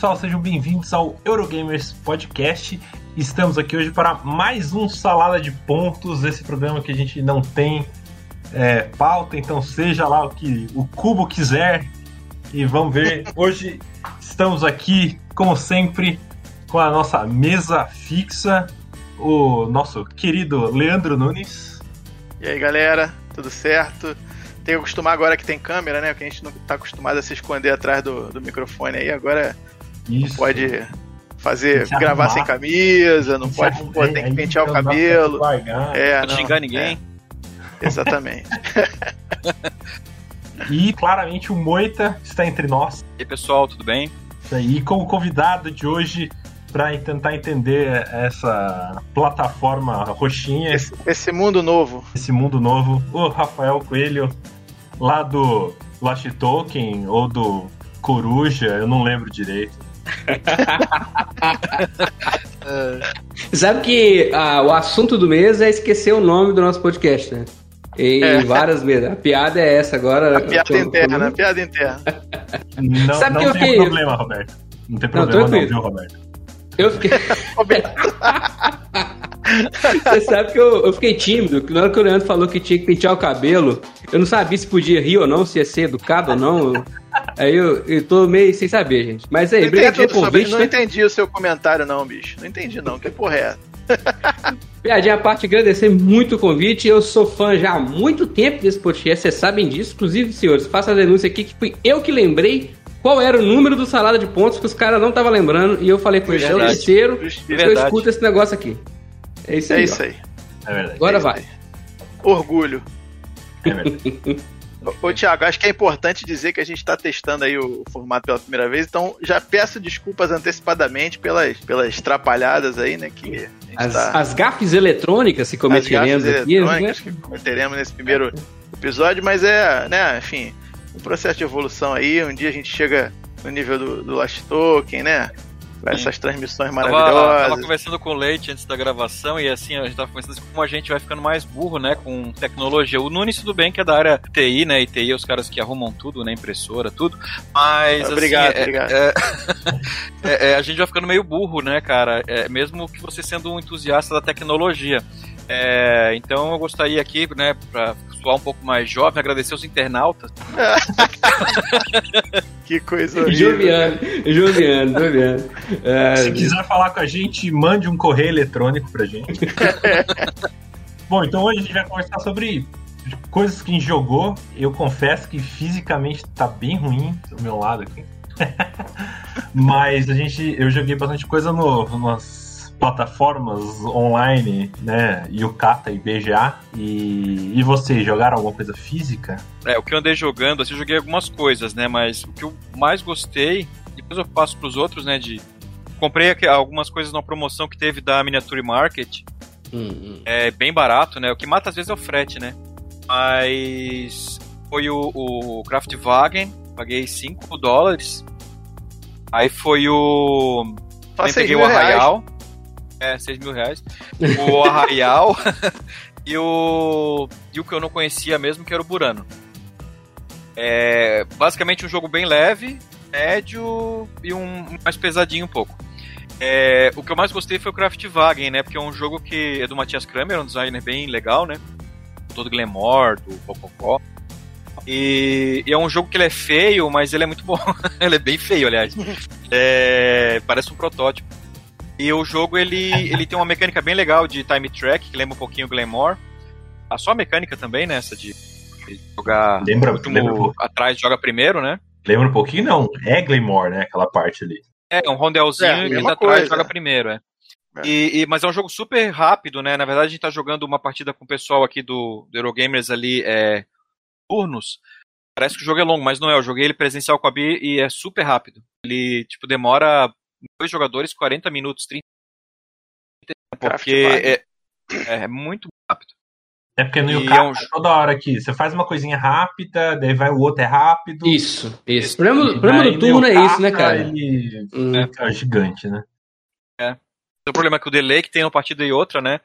Pessoal, sejam bem-vindos ao Eurogamers Podcast. Estamos aqui hoje para mais um Salada de Pontos, esse programa que a gente não tem é, pauta, então seja lá o que o cubo quiser. E vamos ver. Hoje estamos aqui, como sempre, com a nossa mesa fixa, o nosso querido Leandro Nunes. E aí galera, tudo certo? Tem que acostumar agora que tem câmera, né? Que a gente não tá acostumado a se esconder atrás do, do microfone aí, agora Isso. pode fazer, Se gravar arrumar. sem camisa, não Se pode, arrumar, pô, tem que pentear o não cabelo. largar. É, Não não, xingar ninguém. é, exatamente. E claramente o Moita está entre nós. E aí, pessoal, tudo bem? Isso aí. E como convidado de hoje, para tentar entender essa plataforma roxinha, Esse, esse mundo novo. esse mundo novo, o Rafael Coelho, lá do Lost Token ou do Coruja, eu não lembro direito. Sabe que ah, o assunto do mês é esquecer o nome do nosso podcast, né? Em É. várias mesas. A piada é essa agora. A piada eu- interna, a piada interna. Não, Sabe não que eu tem fiquei- problema, Roberto. Não tem problema não, tranquilo. viu, Roberto? Eu fiquei. Você sabe que eu, eu fiquei tímido, que na hora que o Leandro falou que tinha que pentear o cabelo, eu não sabia se podia rir ou não, se ia ser educado ou não. Aí eu, eu tô meio sem saber, gente. Mas aí, obrigado pelo convite. não né? entendi o seu comentário, não, bicho. Não entendi, não. Que porra é essa? Piadinha à parte, agradecer muito o convite. Eu sou fã já há muito tempo desse podcast, vocês sabem disso. Inclusive, senhores, faço a denúncia aqui que fui eu que lembrei qual era o número do salada de pontos que os caras não estavam lembrando. E eu falei com eles, é o Verdade. terceiro Justiça. que eu escuto esse negócio aqui. É isso aí. É isso aí. É verdade. Agora É isso vai. Orgulho. É verdade. Ô, Thiago, acho que é importante dizer que a gente está testando aí o formato pela primeira vez, então já peço desculpas antecipadamente pelas, pelas trapalhadas aí, né? Que As, tá- as gafes eletrônicas que as cometeremos gafes aqui, né? eletrônicas que cometeremos nesse primeiro episódio, mas é, né, enfim, um processo de evolução aí. Um dia a gente chega no nível do, do Last Token, né? Com essas transmissões Tava, maravilhosas. tava conversando com o Leite antes da gravação e assim, a gente tava conversando como a gente vai ficando mais burro, né, com tecnologia. O Nunes, tudo bem que é da área TI, né, e TI é os caras que arrumam tudo, né, impressora, tudo, mas assim, Obrigado, é- obrigado. é- é- é, a gente vai ficando meio burro, né, cara, é, mesmo que você sendo um entusiasta da tecnologia. É, então eu gostaria aqui, né, pra soar um pouco mais jovem, agradecer os internautas. Que coisa horrível. Juliano, Juliano, Juliano. É, Se quiser falar com a gente, mande um correio eletrônico pra gente. Bom, então hoje a gente vai conversar sobre coisas que a gente jogou. Eu confesso que fisicamente tá bem ruim do meu lado aqui. Mas a gente, eu joguei bastante coisa no, nas plataformas online, né? Yukata e BGA. E, e vocês jogaram alguma coisa física? É, o que eu andei jogando, assim, eu joguei algumas coisas, né? Mas o que eu mais gostei, depois eu passo pros outros, né? De. Comprei aqui algumas coisas na promoção que teve da Miniature Market. hum, hum. É bem barato, né? O que mata às vezes é o frete, né? Mas foi o, o Kraftwagen, paguei 5 dólares. Aí foi o. Também peguei o reais. É, 6 mil reais. O Arraial e o. E o que eu não conhecia mesmo, que era o Burano. É basicamente um jogo bem leve, médio e um mais pesadinho um pouco. É, o que eu mais gostei foi o Kraftwagen, né? Porque é um jogo que é do Matthias Kramer, um designer bem legal, né? Todo glamour, do Popocó. E, e é um jogo que ele é feio, mas ele é muito bom. ele é bem feio, aliás. É, parece um protótipo. E o jogo ele, ele tem uma mecânica bem legal de time track, que lembra um pouquinho o Glamour. A só a mecânica também, né? Essa de jogar Lembra- o último lembra um pouco. atrás joga primeiro, né? Lembra um pouquinho? Não, é Glamour, né? Aquela parte ali. É, um rondelzinho É, e mesma tá atrás joga primeiro, é. É. E, e- mas é um jogo super rápido, né? Na verdade, a gente tá jogando uma partida com o pessoal aqui do, do Eurogamers ali, é, turnos. Parece que o jogo é longo, mas não é. Eu joguei ele presencial com a Bi e é super rápido. Ele, tipo, demora dois jogadores 40 minutos, 30 porque Kraftwagen. é, é muito rápido. É porque no Yukata, é um- toda hora que você faz uma coisinha rápida, daí vai o outro é rápido. Isso, isso. O problema, o problema do turno é isso, né, cara? Ele Hum. fica gigante, né? O problema é que o delay que tem uma partida e outra, né?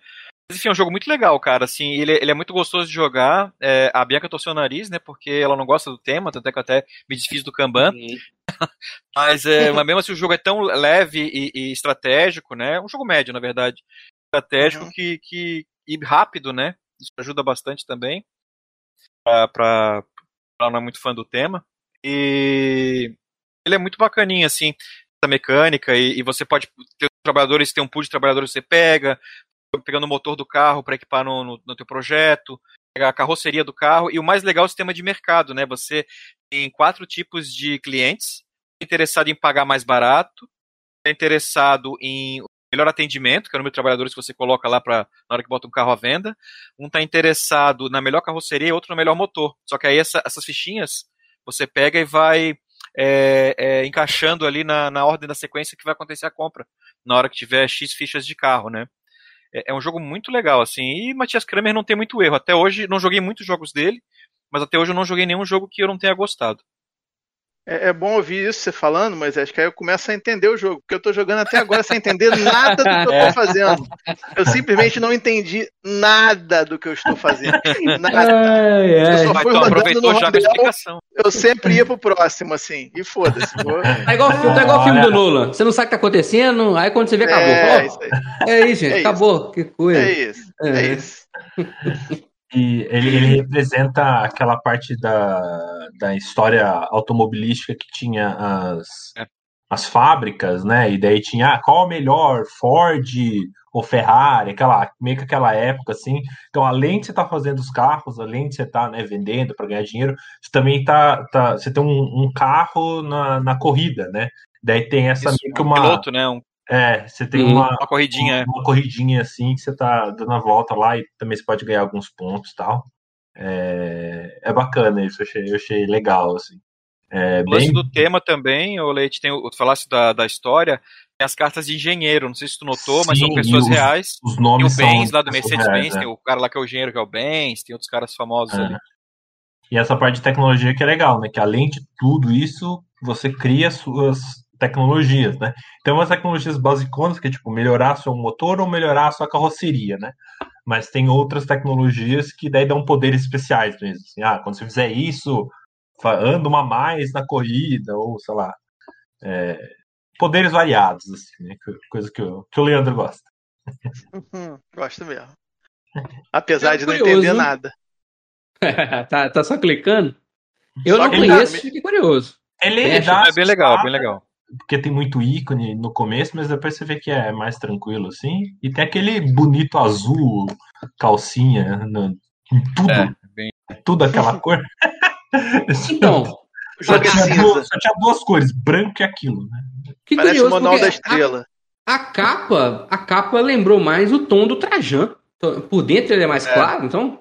Mas, enfim, é um jogo muito legal, cara. Assim, ele, ele é muito gostoso de jogar. É, a Bianca torceu o nariz, né? Porque ela não gosta do tema, tanto é que eu até me desfiz do Kanban. Uhum. Mas, é, mas mesmo assim, o jogo é tão leve e, e estratégico, né? Um jogo médio, na verdade. Estratégico Uhum. que, que, e rápido, né? Isso ajuda bastante também. Pra, pra, pra não é muito fã do tema. E ele é muito bacaninha, assim, essa mecânica. E, e você pode ter trabalhadores, tem um pool de trabalhadores que você pega, pegando o motor do carro para equipar no, no, no teu projeto, pegar a carroceria do carro. E o mais legal é o sistema de mercado, né? Você tem quatro tipos de clientes. Interessado em pagar mais barato, é interessado em melhor atendimento, que é o número de trabalhadores que você coloca lá pra, na hora que bota um carro à venda. Um está interessado na melhor carroceria e outro no melhor motor. Só que aí essa- essas fichinhas você pega e vai é, é, encaixando ali na, na ordem da sequência que vai acontecer a compra, na hora que tiver X fichas de carro, né? É, é um jogo muito legal, assim. E Matias Kramer não tem muito erro. Até hoje, não joguei muitos jogos dele, mas até hoje eu não joguei nenhum jogo que eu não tenha gostado. É, é bom ouvir isso você falando, mas acho que aí eu começo a entender o jogo, porque eu tô jogando até agora sem entender nada do que eu tô fazendo. Eu simplesmente não entendi nada do que eu estou fazendo. Nada. Ai, Eu ai. só Mas fui então, rodando aproveitou no já a explicação. Eu sempre ia pro próximo, assim, e foda-se. vou- Tá igual, o filme- tá igual o filme do Nolan. Você não sabe o que tá acontecendo, aí quando você vê, acabou. É, isso aí. É isso, gente. É isso. acabou. Que coisa. É isso. É É. isso. E ele, ele representa aquela parte da, da história automobilística que tinha as, É. as fábricas, né? E daí tinha ah, qual a melhor, Ford ou Ferrari, aquela, meio que aquela época assim. Então, além de você estar fazendo os carros, além de você estar né, vendendo para ganhar dinheiro, você também tá, tá você tem um, um carro na, na corrida, né? Daí tem essa Isso, meio que um uma. piloto, né? Um- É, você tem Uhum. uma, uma corridinha. uma corridinha assim que você tá dando a volta lá e também você pode ganhar alguns pontos e tal. É, é bacana isso, eu achei, eu achei legal, assim. É O lance bem. do tema também, o Leite, tem, o- tu falasse da, da história, tem as cartas de engenheiro, não sei se tu notou, mas Sim, são pessoas os- reais. Os Tem nomes o são. Benz lá do Mercedes-Benz, reais, tem o cara lá que é o engenheiro que é o Benz, tem outros caras famosos É. ali. E essa parte de tecnologia que é legal, né? Que além de tudo isso, você cria suas tecnologias, né? Tem umas tecnologias basiconas que é tipo melhorar seu motor ou melhorar a sua carroceria, né? Mas tem outras tecnologias que daí dão poderes especiais mesmo. Assim, ah, quando você fizer isso, anda uma mais na corrida, ou sei lá. é, poderes variados, assim, né? Co- Coisa que, o- que o Leandro gosta. Uhum, gosto mesmo. Apesar É de não curioso. entender nada. tá, tá só clicando? Eu Só não ele conheço, fiquei curioso. Ele É, dá É bem legal, bem legal. Porque tem muito ícone no começo, mas depois você vê que é mais tranquilo, assim. E tem aquele bonito azul, calcinha, no- em tudo, É, bem- tudo aquela cor. Então, O só, é tinha duas, só tinha duas cores, branco e aquilo, né? que Parece o curioso, manual porque da estrela. A, a capa, a capa lembrou mais o tom do Trajan. Então, Por dentro ele é mais É. claro, então.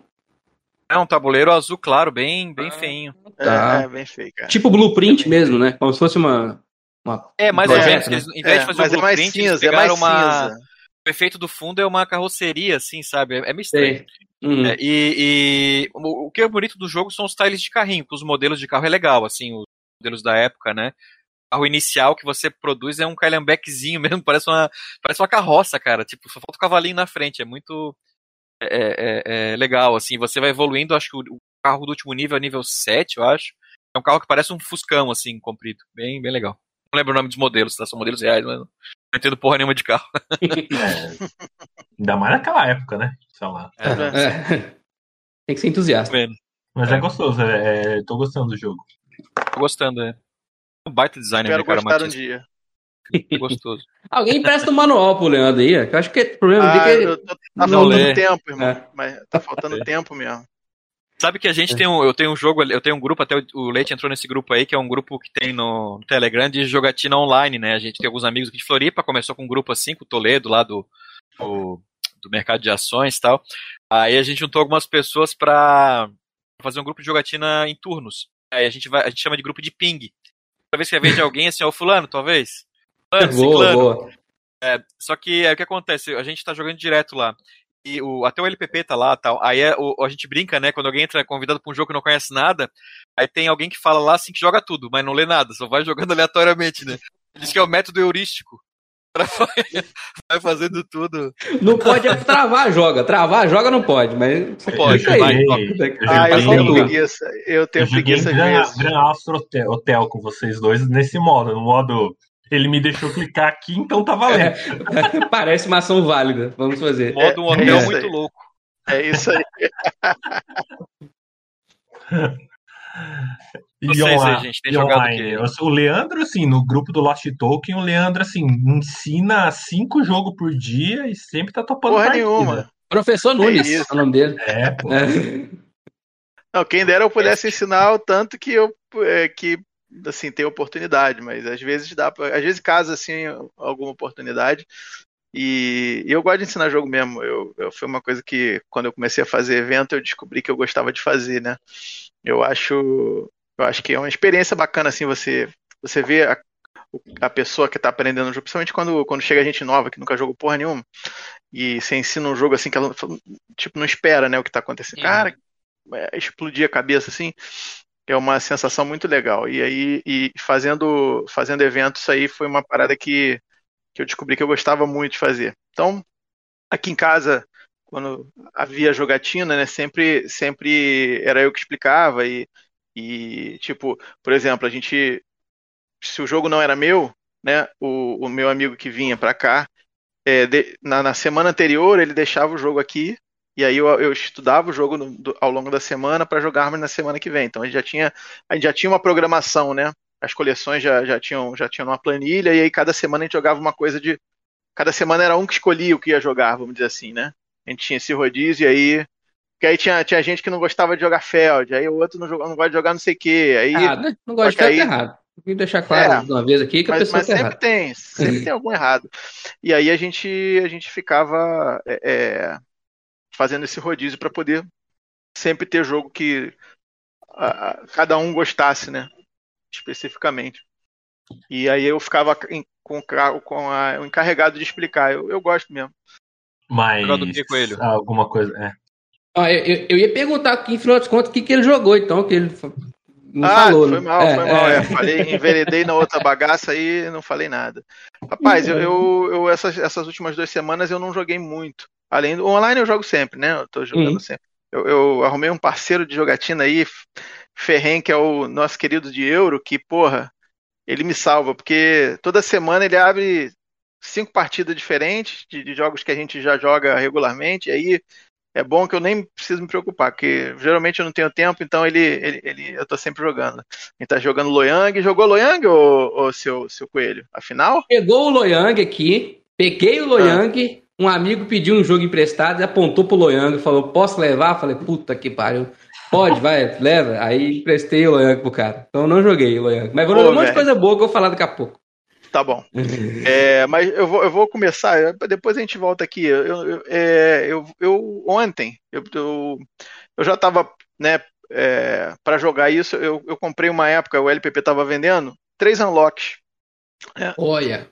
É um tabuleiro azul claro, bem, bem Ah. feinho. Tá. É, é bem feio, cara. Tipo blueprint mesmo, né? Como se fosse uma. Uma É, mais um ou menos. né? Eles, em vez É, de fazer mas o é mais blueprint, eles cinza, é mais pegaram uma. cinza. O efeito do fundo é uma carroceria, assim, sabe? É, é meio estranho. Sei. Uhum. É, e e o, que é bonito do jogo são os tiles de carrinho, que os modelos de carro é legal, assim, os modelos da época, né? O carro inicial que você produz é um calhambequezinho mesmo, parece uma, parece uma carroça, cara. Tipo, só falta o cavalinho na frente, é muito é, é- é legal, assim. Você vai evoluindo, acho que o, o carro do último nível é nível 7, eu acho. É um carro que parece um fuscão, assim, comprido. Bem, bem legal. Não lembro o nome dos modelos, tá? São modelos reais, mas não entendo porra nenhuma de carro. É, ainda mais naquela época, né? Sei lá. É. É. Tem que ser entusiasta. Vendo. Mas é, gostoso, é, é- tô gostando do jogo. Tô gostando, é. Um baita design, né, Quero cara, gostar um dia. Gostoso. Alguém empresta um manual pro Leandro aí, que eu acho que o problema Ah, dele é que eu tô- tá faltando tempo, irmão. É. Mas tá faltando tempo mesmo. Sabe que a gente tem um, eu tenho um jogo, eu tenho um grupo, até o- Leite entrou nesse grupo aí, que é um grupo que tem no, Telegram de jogatina online, né? A gente tem alguns amigos aqui de Floripa, começou com um grupo assim, com o Toledo lá do, do, do mercado de ações e tal. Aí a gente juntou algumas pessoas pra fazer um grupo de jogatina em turnos. Aí a gente vai, a gente chama de grupo de ping. Toda vez que vem de alguém assim, ó, fulano, talvez. Fulano, boa, ciclano. boa. Só que é o que acontece, a gente tá jogando direto lá. E o, até o LPP tá lá tal. Aí é, o, a gente brinca, né? Quando alguém entra convidado pra um jogo que não conhece nada, aí tem alguém que fala lá assim que joga tudo, mas não lê nada, só vai jogando aleatoriamente, né? Diz que é o método heurístico. vai fazendo tudo. Não pode é travar, joga. Travar, joga não pode, mas. Não pode, Eu vai, joguei- Ah, eu tenho preguiça. Eu tenho Eu preguiça de Gran. Gran Astro Hotel, Hotel com vocês dois nesse modo. No modo. Ele me deixou clicar aqui, então tá valendo. Parece uma ação válida. Vamos fazer. Modo um É, hotel é muito aí. louco. É isso aí. E Vocês gente, tem jogado online, o quê? o Leandro, assim, no grupo do Lost Token, o Leandro, assim, ensina cinco jogos por dia e sempre tá topando Porra partida. nenhuma. Professor Nunes, é o nome dele. É, pô. É. Não, quem dera eu pudesse ensinar o tanto que eu é, que assim tem oportunidade, mas às vezes dá pra, às vezes casa assim alguma oportunidade. E, e eu gosto de ensinar jogo mesmo. Eu, eu foi uma coisa que quando eu comecei a fazer evento eu descobri que eu gostava de fazer, né? Eu acho eu acho que é uma experiência bacana assim você você vê a, a pessoa que está aprendendo o jogo, principalmente quando quando chega gente nova que nunca jogou porra nenhuma. E você ensina um jogo assim que ela tipo não espera, né, o que está acontecendo. Cara, é, explodir a cabeça assim é uma sensação muito legal. E aí e fazendo fazendo eventos aí foi uma parada que, que eu descobri que eu gostava muito de fazer. Então aqui em casa quando havia jogatina né sempre sempre era eu que explicava e, e tipo por exemplo a gente se o jogo não era meu né o, o meu amigo que vinha para cá é, de- na, na semana anterior ele deixava o jogo aqui e aí eu, eu estudava o jogo no- do- ao longo da semana para jogarmos na semana que vem. Então a gente já tinha, a gente já tinha uma programação, né? As coleções já, já tinham já tinham uma planilha e aí cada semana a gente jogava uma coisa de cada semana era um que escolhia o que ia jogar, vamos dizer assim, né? A gente tinha esse rodízio e aí que aí tinha, tinha gente que não gostava de jogar Feld, aí o outro não, não gosta de jogar não sei o quê. Aí, né? Não gosto de ficar aí- errado. Vou deixar claro É. uma vez aqui que a mas, pessoa mas tá sempre errada. tem, sempre tem algum errado. E aí a gente, a gente ficava é, é, fazendo esse rodízio para poder sempre ter jogo que a- a- cada um gostasse, né? Especificamente. E aí eu ficava em- com, com a- o encarregado de explicar. Eu, eu gosto mesmo. Mas. Alguma coisa. É. Ó, eu, eu- eu ia perguntar aqui, em final de contas, o que, que ele jogou, então, que ele não ah, falou. foi né? mal, É, foi mal. é. É, falei, enveredei na outra bagaça aí não falei nada. Rapaz, eu, eu, eu- essas, essas últimas duas semanas eu não joguei muito. Além do online eu jogo sempre, né? Eu tô jogando Uhum. sempre. Eu, eu arrumei um parceiro de jogatina aí, Ferren, que é o nosso querido de Euro, que, porra, ele me salva, porque toda semana ele abre cinco partidas diferentes de, de jogos que a gente já joga regularmente, e aí é bom que eu nem preciso me preocupar, porque geralmente eu não tenho tempo, então ele, ele, ele eu tô sempre jogando. Ele tá jogando Loyang. Jogou Loyang, ô, ô seu, seu coelho? Afinal? Pegou o Loyang aqui, peguei o Loyang, um amigo pediu um jogo emprestado e apontou pro Loyang, falou, posso levar? Falei, puta que pariu. Pode, vai, leva. Aí emprestei o Loyang pro cara. Então não joguei o Loyang. Mas vou Pô, um monte de coisa boa que eu vou falar daqui a pouco. Tá bom. É, mas eu vou, eu vou começar, depois a gente volta aqui. Eu, eu, é, eu, eu- ontem, eu, eu, eu já estava, né, para jogar isso, eu, eu comprei uma época, o LPP estava vendendo, três unlocks. Olha.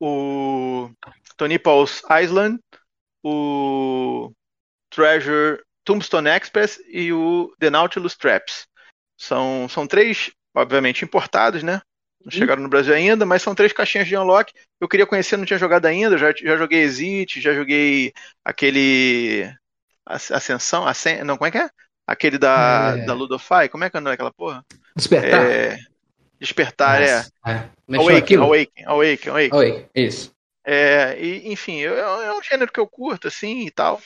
O Tony Paul's Island, o Treasure Tombstone Express e o The Nautilus Traps. São, são três, obviamente, importados, né? Não chegaram no Brasil ainda, mas são três caixinhas de unlock. Eu queria conhecer, não tinha jogado ainda. Já, já joguei Exit, já joguei aquele. As- Ascensão? Ascen... Não, como é que é? Aquele da, É. da Ludofy. Como é que é daquela porra? Despertar. É... Despertar, é. É. Mexeu Awaken? Awaken, Awaken, Awaken. Isso. É, e, enfim, eu- é, é um gênero que eu curto, assim, e tal.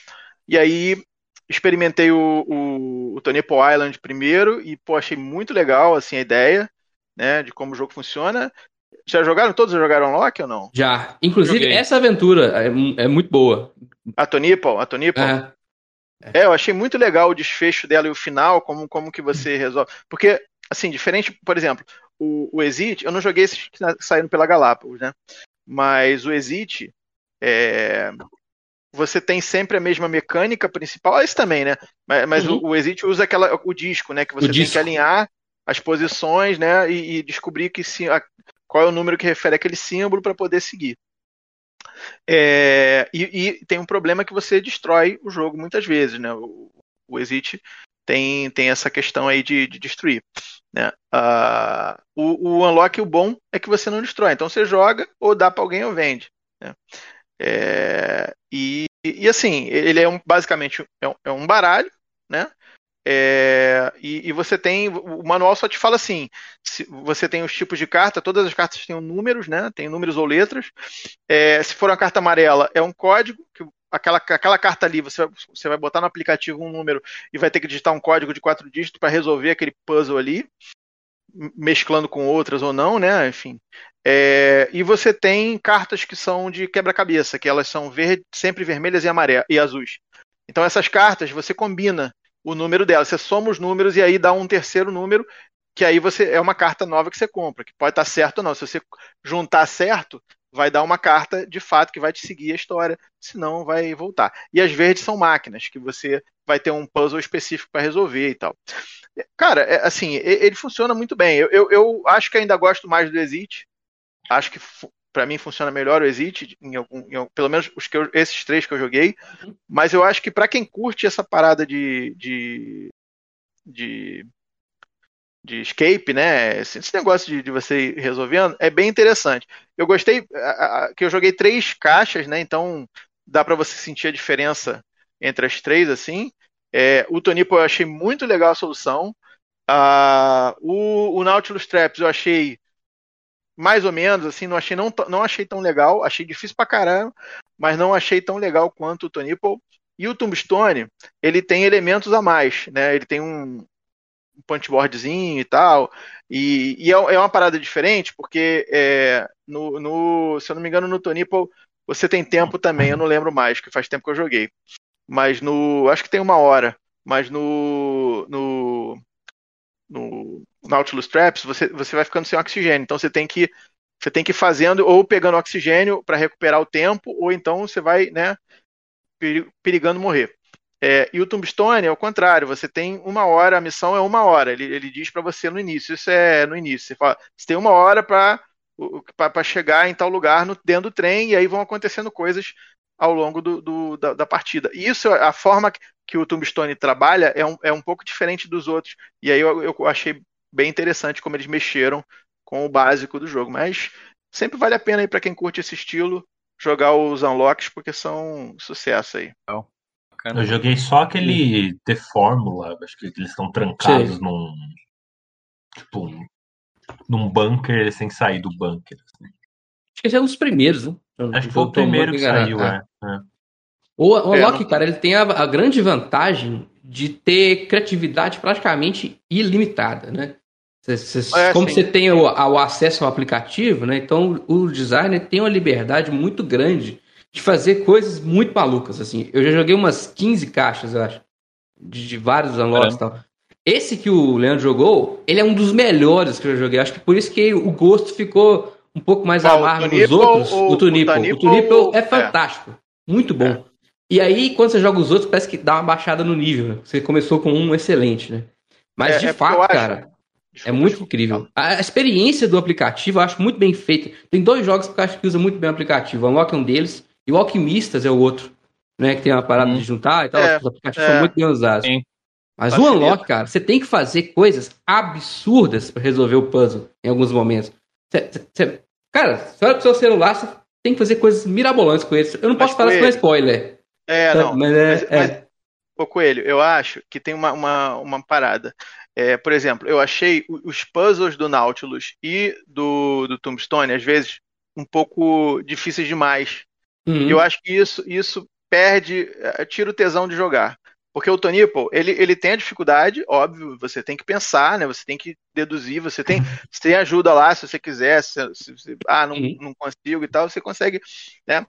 E aí, experimentei o, o, o Tony Paul Island primeiro e, pô, achei muito legal, assim, a ideia, né, de como o jogo funciona. Já jogaram? Todos já jogaram Loki ou não? Já. Inclusive, Joguei. essa aventura é, é muito boa. A Tony Paul, a Tony Paul. É. É, eu achei muito legal o desfecho dela e o final, como, como que você resolve. Porque, assim, diferente, por exemplo, o, o Exit, eu não joguei esses que sa- saíram pela Galápagos, né? Mas o Exit, é, você tem sempre a mesma mecânica principal, esse também, né? Mas, mas Uhum. o, o Exit usa aquela, o disco, né? Que você tem disco. que alinhar as posições, né? E, e descobrir que sim, a- qual é o número que refere aquele símbolo para poder seguir. É, e, e tem um problema que você destrói o jogo muitas vezes, né? O, o Exit tem, tem essa questão aí de, de destruir. Né? Ah, o, o Unlock, o bom é que você não destrói. Então você joga, ou dá para alguém ou vende. Né? É, e, e assim, ele é um, basicamente é um, é um baralho, né? É, e, e, você tem. O manual só te fala assim: se você tem os tipos de carta, todas as cartas têm números, né? Tem números ou letras. É, se for uma carta amarela, é um código, que aquela, aquela carta ali, você vai, você vai botar no aplicativo um número e vai ter que digitar um código de quatro dígitos para resolver aquele puzzle ali, mesclando com outras ou não, né? Enfim. É, e você tem cartas que são de quebra-cabeça, que elas são verde, sempre vermelhas e, amarela, e azuis. Então essas cartas você combina o número dela. Você soma os números e aí dá um terceiro número, que aí você é uma carta nova que você compra, que pode estar certo ou não. Se você juntar certo, vai dar uma carta de fato que vai te seguir a história, senão vai voltar. E as verdes são máquinas, que você vai ter um puzzle específico para resolver e tal. Cara, é, assim, ele funciona muito bem. Eu, eu, eu, acho que ainda gosto mais do Exit. Acho que para mim funciona melhor o Exit, em algum, em, pelo menos os que eu, esses três que eu joguei. Mas eu acho que para quem curte essa parada de, de, de, de escape, né? Esse, esse negócio de, de, você resolvendo é bem interessante. Eu gostei a, a, que eu joguei três caixas, né? Então dá para você sentir a diferença entre as três, assim. É, o Tonipo eu achei muito legal a solução. Uh, o, o Nautilus Traps eu achei mais ou menos, assim, não achei, não, não achei tão legal, achei difícil pra caramba, mas não achei tão legal quanto o Tonipo. E o Tombstone, ele tem elementos a mais, né? Ele tem um, um punchboardzinho e tal, e, e é, é, uma parada diferente, porque é, no, no, se eu não me engano, no Tonipo você tem tempo também, eu não lembro mais, que faz tempo que eu joguei. Mas no. Acho que tem uma hora. Mas no. No, no Nautilus Traps, você, você vai ficando sem oxigênio. Então você tem que você tem que ir fazendo ou pegando oxigênio para recuperar o tempo, ou então você vai, né, perigando morrer. É, e o Tombstone é o contrário, você tem uma hora, a missão é uma hora. Ele, ele diz para você no início, isso é no início. Você, fala, você tem uma hora para chegar em tal lugar no, dentro do trem, e aí vão acontecendo coisas ao longo do, do, da, da, partida. E isso, a forma que o Tombstone trabalha é um, é um pouco diferente dos outros. E aí eu, eu achei bem interessante como eles mexeram com o básico do jogo. Mas sempre vale a pena aí para quem curte esse estilo jogar os unlocks porque são sucesso aí. Eu joguei só aquele The Fórmula, acho que eles estão trancados Sim. num tipo num bunker sem sair do bunker. Assim. Acho que esse é um dos primeiros, né? Acho que foi o primeiro que saiu, é. é. O, o é, Loki, cara, ele tem a, a, grande vantagem de ter criatividade praticamente ilimitada, né? Cê, cê, é, como você tem o, o, acesso ao aplicativo, né? Então o designer tem uma liberdade muito grande de fazer coisas muito malucas, assim. Eu já joguei umas 15 caixas, eu acho, de, de vários unlocks e tal. Esse que o Leandro jogou, ele é um dos melhores que eu joguei. Acho que por isso que o gosto ficou um pouco mais Qual, amargo dos outros. Ou, o Tunipo. O Tunipo é, é fantástico. Muito bom. É. E aí, quando você joga os outros, parece que dá uma baixada no nível. Né? Você começou com um excelente, né? Mas, é, de é fato, cara, é muito incrível. A experiência do aplicativo eu acho muito bem feita. Tem dois jogos que eu acho que usa muito bem o aplicativo. O Unlock é um deles e o Alquimistas é o outro. Né, que tem uma parada hum. de juntar e tal. É, os aplicativos são muito bem usados. Sim. Mas o Unlock, cara, você tem que fazer coisas absurdas para resolver o puzzle em alguns momentos. Cê, cê, cara, você olha pro seu celular, você tem que fazer coisas mirabolantes com ele. Eu não posso falar se não é spoiler. É, não. Mas é. Mas, é. Mas, ô Coelho, eu acho que tem uma, uma, uma parada. É, por exemplo, eu achei os puzzles do Nautilus e do, do Tombstone, às vezes, um pouco difíceis demais. Uhum. Eu acho que isso, isso perde, é, tira o tesão de jogar. Porque o Tonipo, ele, ele tem a dificuldade, óbvio, você tem que pensar, né? Você tem que deduzir, você tem, você tem ajuda lá se você quiser, se, se, se ah, não, uhum. não consigo e tal, você consegue, né?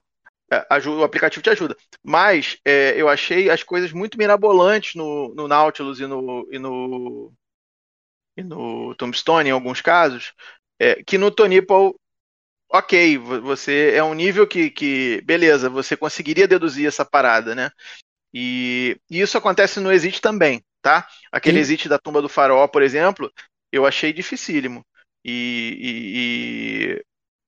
Ajuda, o aplicativo te ajuda. Mas é, eu achei as coisas muito mirabolantes no, no Nautilus e no, e no, e no Tombstone, em alguns casos, é, que no Tonipo ok, você é um nível que, que, beleza, você conseguiria deduzir essa parada, né? E, e isso acontece no Exit também, tá? Aquele Sim. Exit da tumba do faraó, por exemplo, eu achei dificílimo. E, e,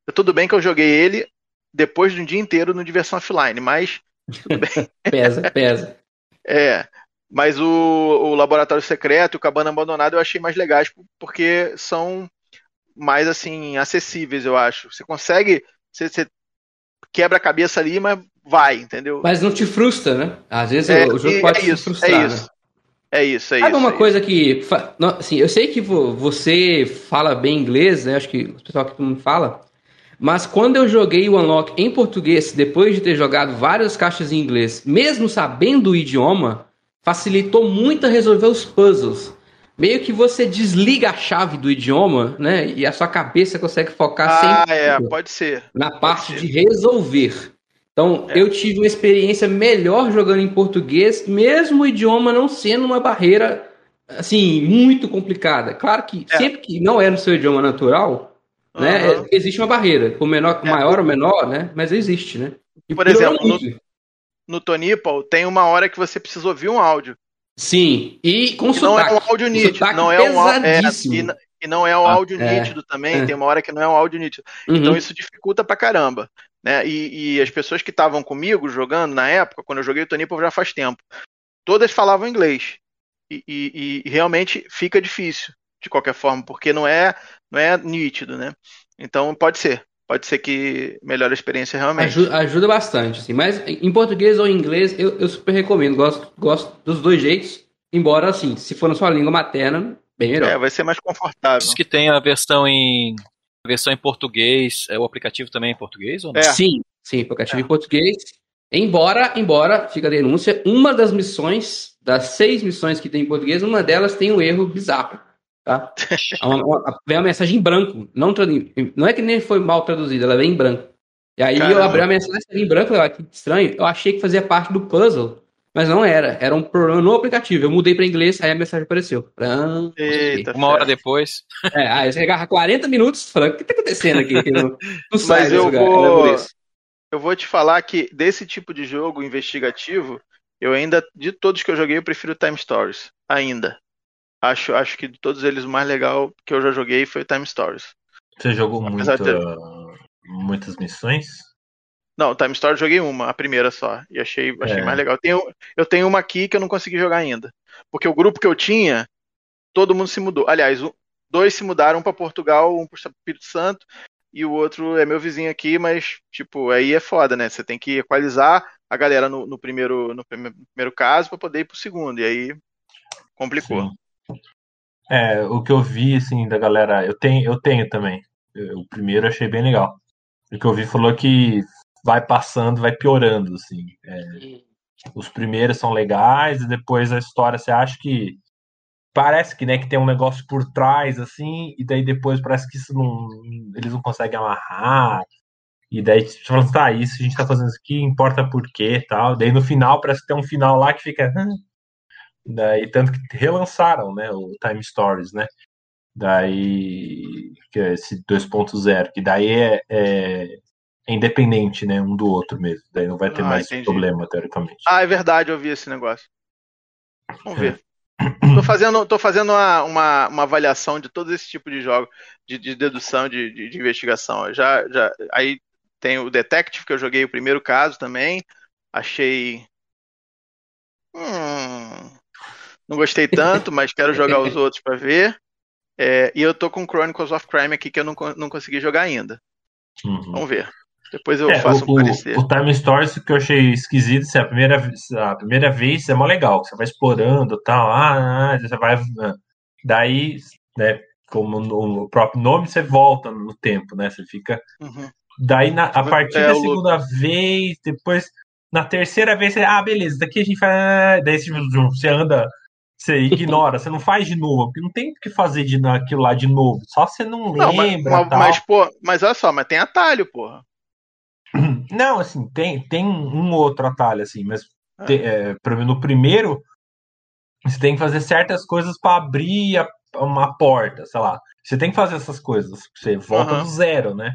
e, tudo bem que eu joguei ele depois de um dia inteiro no Diversão Offline, mas tudo bem. pesa, pesa. É, mas o, o Laboratório Secreto e o Cabana Abandonada eu achei mais legais porque são mais assim acessíveis, eu acho. Você consegue, você, você quebra a cabeça ali, mas vai, entendeu? Mas não te frustra, né? Às vezes É, o jogo e- pode é te isso, frustrar. é né? isso. É isso, é Sabe isso. uma é coisa que. fa- não, Assim, eu sei que vo- você fala bem inglês, né? Acho que o pessoal que todo mundo fala. Mas quando eu joguei o Unlock em português, depois de ter jogado várias caixas em inglês, mesmo sabendo o idioma, facilitou muito a resolver os puzzles. Meio que você desliga a chave do idioma, né? E a sua cabeça consegue focar Ah, sempre é, pode ser. na parte ser. de resolver. Então, É. eu tive uma experiência melhor jogando em português, mesmo o idioma não sendo uma barreira assim muito complicada. Claro que É. sempre que não é no seu idioma natural, né, Aham. é- existe uma barreira, por menor, É. maior ou menor, né? Mas existe, né? E Por exemplo, no-. No Tonipal tem uma hora que você precisa ouvir um áudio. Sim, e com não é sotaque. um áudio nítido. Não é um é, e, e não é um Ah, áudio é, nítido também. é. Tem uma hora que não é um áudio nítido. Uhum. Então isso dificulta pra caramba. Né? E, e as pessoas que estavam comigo jogando na época, quando eu joguei o Tonipal já faz tempo, todas falavam inglês. E, e- e realmente fica difícil, de qualquer forma, porque não é, não é nítido, né? Então pode ser. Pode ser que melhore a experiência realmente. Ajuda, ajuda bastante, assim. Mas em português ou em inglês, eu, eu super recomendo. Gosto, gosto dos dois jeitos. Embora, assim, se for na sua língua materna, bem melhor. É, vai ser mais confortável. Diz que tem a versão em a versão em português. É o aplicativo também é em português ou não? É. Sim, sim, aplicativo É. em português. Embora, embora, fica a denúncia, uma das missões, das seis missões que tem em português, uma delas tem um erro bizarro. Tá? Uma- uma- vem uma mensagem em branco. Não, tradu- não é que nem foi mal traduzida, ela vem em branco. E aí eu Caramba. abri a mensagem em branco, eu, que estranho. Eu achei que fazia parte do puzzle, mas não era. Era um problema no aplicativo. Eu mudei para inglês, aí a mensagem apareceu. Ah, Eita, Uma hora depois. é, aí você agarra 40 minutos falando, o que tá acontecendo aqui? Não, não sai Mas eu lugar. vou-. Eu vou te falar que desse tipo de jogo investigativo, eu ainda, de todos que eu joguei, eu prefiro Time Stories. Ainda. Acho, acho que de todos eles o mais legal que eu já joguei foi Time Stories. Você jogou muita, de- muitas missões? Não, Time Stories eu joguei uma, a primeira só. E achei, achei É. mais legal. Eu tenho, eu tenho uma aqui que eu não consegui jogar ainda. Porque o grupo que eu tinha, todo mundo se mudou. Aliás, dois se mudaram para Portugal, um para Espírito Santo, e o outro é meu vizinho aqui, mas, tipo, aí é foda, né? Você tem que equalizar a galera no, no primeiro, no prime- primeiro caso para poder ir pro segundo. E aí complicou. Sim. É, o que eu vi, assim, da galera, eu tenho, eu tenho também. Eu- o primeiro eu achei bem legal. O que eu vi falou que vai passando, vai piorando, assim. É, os primeiros são legais e depois a história você acha que parece que né que tem um negócio por trás assim e daí depois parece que isso não eles não conseguem amarrar e daí você fala tá isso a gente tá fazendo isso aqui importa por quê tal daí no final parece que tem um final lá que fica? Daí tanto que relançaram né o Time Stories né daí que é esse 2.0 que daí é, é independente né um do outro mesmo daí não vai ter Ah, mais entendi. problema teoricamente Ah, é verdade, eu vi esse negócio. Vamos É. ver. Tô fazendo, tô fazendo uma, uma, uma avaliação de todo esse tipo de jogo, de, de dedução, de, de, de investigação. Já, já, aí tem o Detective, que eu joguei o primeiro caso também. Achei. Hum, não gostei tanto, mas quero jogar os outros pra ver. É, e eu tô com Chronicles of Crime aqui que eu não, não consegui jogar ainda. Uhum. Vamos ver. Depois eu É, faço o, um o- parecer. o Time Stories que eu achei esquisito, assim, a primeira, vez- a primeira vez é mó legal, você vai explorando e tal, ah, ah, você vai. ah. Daí, né, como no próprio nome, você volta no tempo, né? Você fica. Uhum. Daí, na- a partir É, da o- segunda vez, depois, na terceira vez, você, ah, beleza, daqui a gente vai. Daí tipo, você anda, você ignora, você não faz de novo, porque não tem o que fazer de, aquilo lá de novo, só você não Não, lembra. mas, mas, pô, mas olha só, mas tem atalho, porra. Não, assim, tem, tem um outro atalho, assim, mas É. te- é, no primeiro, você tem que fazer certas coisas pra abrir a- uma porta, sei lá. Você tem que fazer essas coisas, você volta Aham. do zero, né?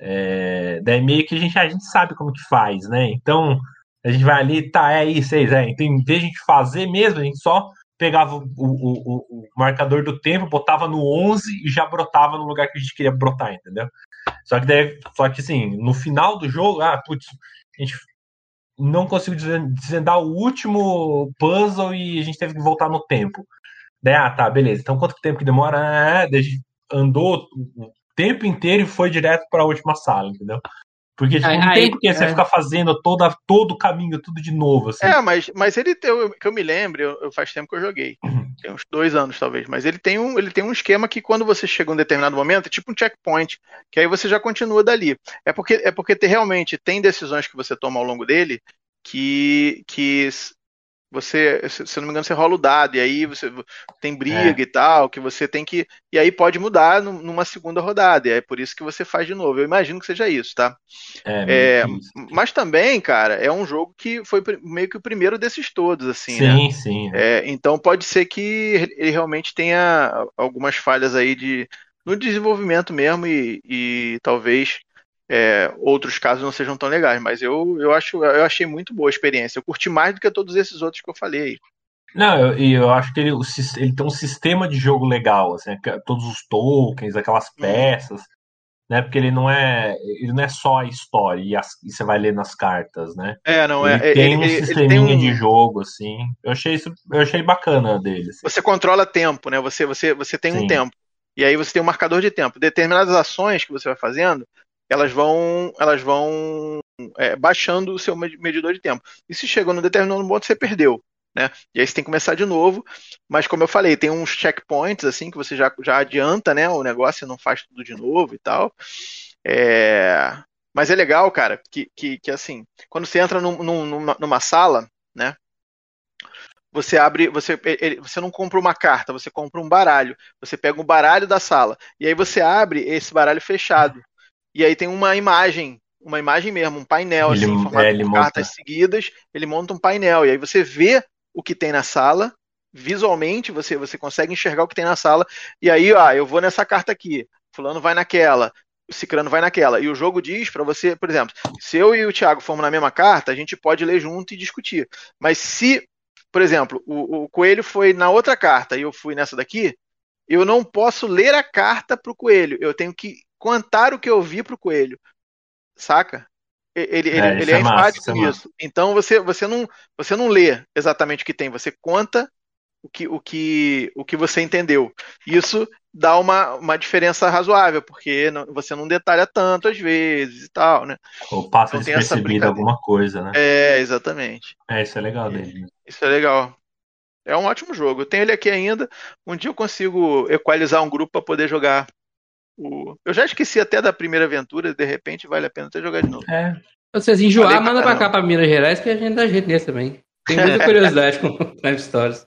É, daí meio que a gente, a gente sabe como que faz, né? Então, a gente vai ali, tá, é isso, é isso, é. Então, em vez de a gente fazer mesmo, a gente só pegava o, o, o, marcador do tempo, botava no 11 e já brotava no lugar que a gente queria brotar, entendeu? Só que daí, só que assim, no final do jogo, ah, putz, a gente não conseguiu desvendar o último puzzle e a gente teve que voltar no tempo. Daí, ah, tá, beleza. Então quanto tempo que demora? Ah, a gente andou o tempo inteiro e foi direto para a última sala, entendeu? Porque tipo, Aí- não tem aí- porque você é. ficar fazendo toda, todo o caminho, tudo de novo, assim. É, mas, mas ele tem, eu- que eu me lembro, eu, eu- faz tempo que eu joguei. Uhum. Tem uns dois anos, talvez. Mas ele tem, um, ele tem um esquema que quando você chega a um determinado momento, é tipo um checkpoint, que aí você já continua dali. É porque, é porque tem- realmente tem decisões que você toma ao longo dele que, que você, se não me engano, você rola o dado, e aí você tem briga e tal, que você tem que. E aí pode mudar num- numa segunda rodada. E é por isso que você faz de novo. Eu imagino que seja isso, tá? É, É, isso. Mas também, cara, é um jogo que foi meio que o primeiro desses todos, assim, né? sim, sim. É, então pode ser que ele realmente tenha algumas falhas aí de, no desenvolvimento mesmo e, e talvez é, outros casos não sejam tão legais. Mas eu, eu acho eu achei muito boa a experiência. Eu curti mais do que todos esses outros que eu falei. Não, eu- e eu, acho que ele, ele tem um sistema de jogo legal, assim, é todos os tokens, aquelas Uhum. peças, né? Porque ele não é, ele não é só a história e, as- e você vai ler nas cartas, né? É, não ele é. tem ele- um ele- sisteminha tem um- de jogo, assim. Eu achei isso, eu achei bacana dele. assim. Você controla tempo, né? Você, você, você tem um Sim. tempo. E aí você tem um marcador de tempo. Determinadas ações que você vai fazendo, elas vão, elas vão é, baixando o seu med- medidor de tempo. E se chegou num determinado ponto, você perdeu. Né? E aí você tem que começar de novo. Mas como eu falei, tem uns checkpoints assim que você já, já adianta né, o negócio e não faz tudo de novo e tal. É, Mas é legal, cara, que, que, que assim, quando você entra num- num- numa, numa sala, né? Você abre, você, você não compra uma carta, você compra um baralho. Você pega um baralho da sala e aí você abre esse baralho fechado. E aí tem uma imagem, uma imagem mesmo, um painel Ele- assim, formado é, ele por monta. cartas seguidas. Ele monta um painel e aí você vê o que tem na sala. Visualmente você você consegue enxergar o que tem na sala. E aí, ó, eu vou nessa carta aqui. Fulano vai naquela. O Cicrano vai naquela. E o jogo diz pra você, por exemplo, se eu e o Thiago formos na mesma carta, a gente pode ler junto e discutir. Mas se, por exemplo, o, o Coelho foi na outra carta e eu fui nessa daqui, eu não posso ler a carta pro Coelho. Eu tenho que contar o que eu vi pro Coelho. Saca? Ele, ele, É, ele é, é massa, enfático isso é massa. nisso. Então você, você, não, você não lê exatamente o que tem, você conta o que, o que, o que você entendeu. Isso dá uma, uma diferença razoável, porque não- você não detalha tanto às vezes e tal, né? Ou passa Então despercebido alguma coisa, né? É, exatamente. É, isso é legal dele. Isso é legal. É um ótimo jogo. Eu tenho ele aqui ainda. Um dia eu consigo equalizar um grupo para poder jogar. O... Eu já esqueci até da primeira aventura, de repente vale a pena até jogar de novo. É, Se vocês enjoar, Falei manda pra caramba. cá, pra Minas Gerais, que a gente dá jeito nesse também. Tem muita curiosidade com Time Stories.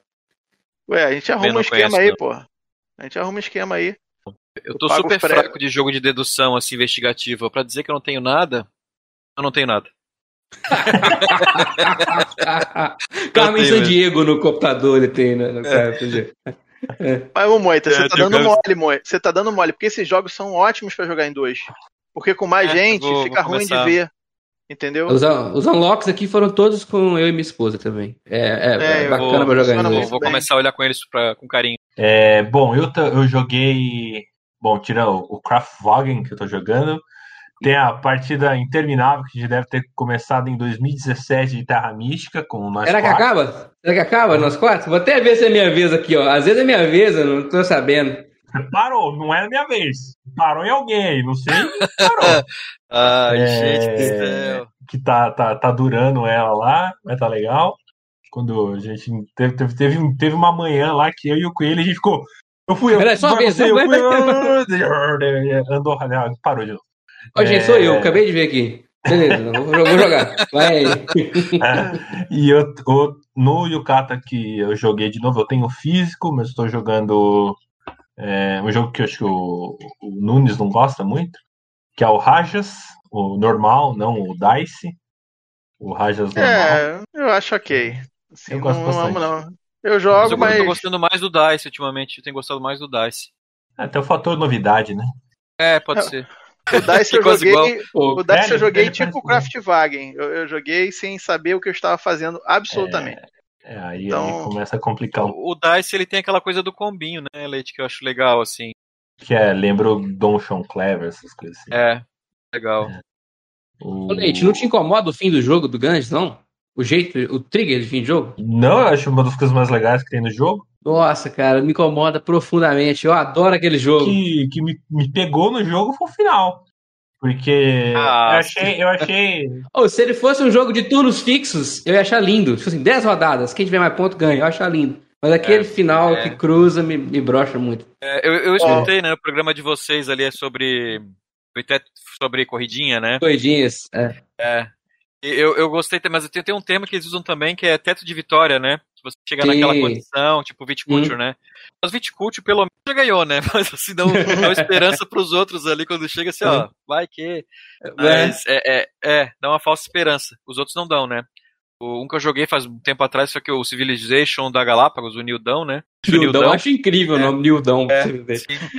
Ué, a gente arruma um esquema conheço, aí, não. pô. A gente arruma um esquema aí. Eu tô Eu super fraco de jogo de dedução, assim, investigativa. Pra dizer que eu não tenho nada, eu não tenho nada. Carmen San Diego no computador ele tem, né? No É. RPG. Mas, ô Moita, É, você tá tem dando mole, Moita. Você tá dando mole, porque esses jogos são ótimos pra jogar em dois. Porque com mais É, gente vou- fica vou ruim de começar. ver. Entendeu? Os, os unlocks aqui foram todos com eu e minha esposa também. É, é, É, é bacana vou- pra jogar em dois. vou bem. começar a olhar com eles pra, com carinho. É, bom, eu, eu joguei. Bom, tira o, o Kraftwagen que eu tô jogando. Tem a partida interminável que já deve ter começado em 2017 de Terra Mística, com nós Será que quatro. acaba? Será que acaba nós quatro? Vou até ver se é minha vez aqui, ó. Às vezes é minha vez, eu não tô sabendo. Parou, não é a minha vez. Parou em alguém, não sei. Parou. Ai, É, gente do céu. que tá, tá, tá durando ela lá, mas tá legal. Quando a gente teve, teve, teve, teve uma manhã lá que eu e o Coelho a gente ficou. Eu fui, eu, Peraí, só uma vez, eu eu- andou, parou de novo. Ó, gente, É. sou eu, acabei de ver aqui. Beleza, vou, jogar. Vai aí. É, e eu, o- no Yukata que eu joguei de novo, eu tenho físico, mas estou jogando é, um jogo que eu acho que o, o Nunes não gosta muito, que é o Rajas, o normal, não o Dice. O Rajas normal. É, eu acho ok. Assim, Eu não, gosto não bastante. amo, não. Eu Mas jogo, eu mas. tô gostando mais do Dice ultimamente. Eu tenho gostado mais do Dice. Até o fator novidade, né? É, pode É. ser. O Dice eu joguei. O Dice Velho, eu joguei velho, tipo Kraftwagen. Eu, eu joguei sem saber o que eu estava fazendo absolutamente. É, aí, Então- aí começa a complicar. O, o Dice, ele tem aquela coisa do combinho, né, Leite, que eu acho legal, assim. Que é, lembra o Don Sean Clever, essas coisas assim. É, legal. O... Ô, Leite, não te incomoda o fim do jogo do Ganges, não? O jeito, o trigger de fim de jogo? Não, eu acho uma das coisas mais legais que tem no jogo. Nossa, cara, me incomoda profundamente. Eu adoro aquele jogo. que, que me, me pegou no jogo foi o final. Porque Ah, eu achei. Eu achei Ou se ele fosse um jogo de turnos fixos, eu ia achar lindo. Tipo assim, 10 rodadas, quem tiver mais ponto ganha, eu ia achar lindo. Mas aquele final é. que cruza me, me brocha muito. É, eu, eu escutei, né, no programa de vocês ali é sobre. sobre corridinha, né? Corridinhas. É. É. Eu, eu gostei, mas tem, tem um termo que eles usam também que é teto de vitória, né? Se você chegar Sim. naquela condição, tipo Viticulture, né? Mas Viticulture pelo menos já ganhou, né? Mas assim, dá, um- dá uma esperança pros outros ali quando chega assim, ó, vai que. Mas é, é, é, dá uma falsa esperança. Os outros não dão, né? O, um que eu joguei faz um tempo atrás foi que o Civilization da Galápagos, o Nildão, né? O Nildão, eu acho incrível É. o nome Nildão. É.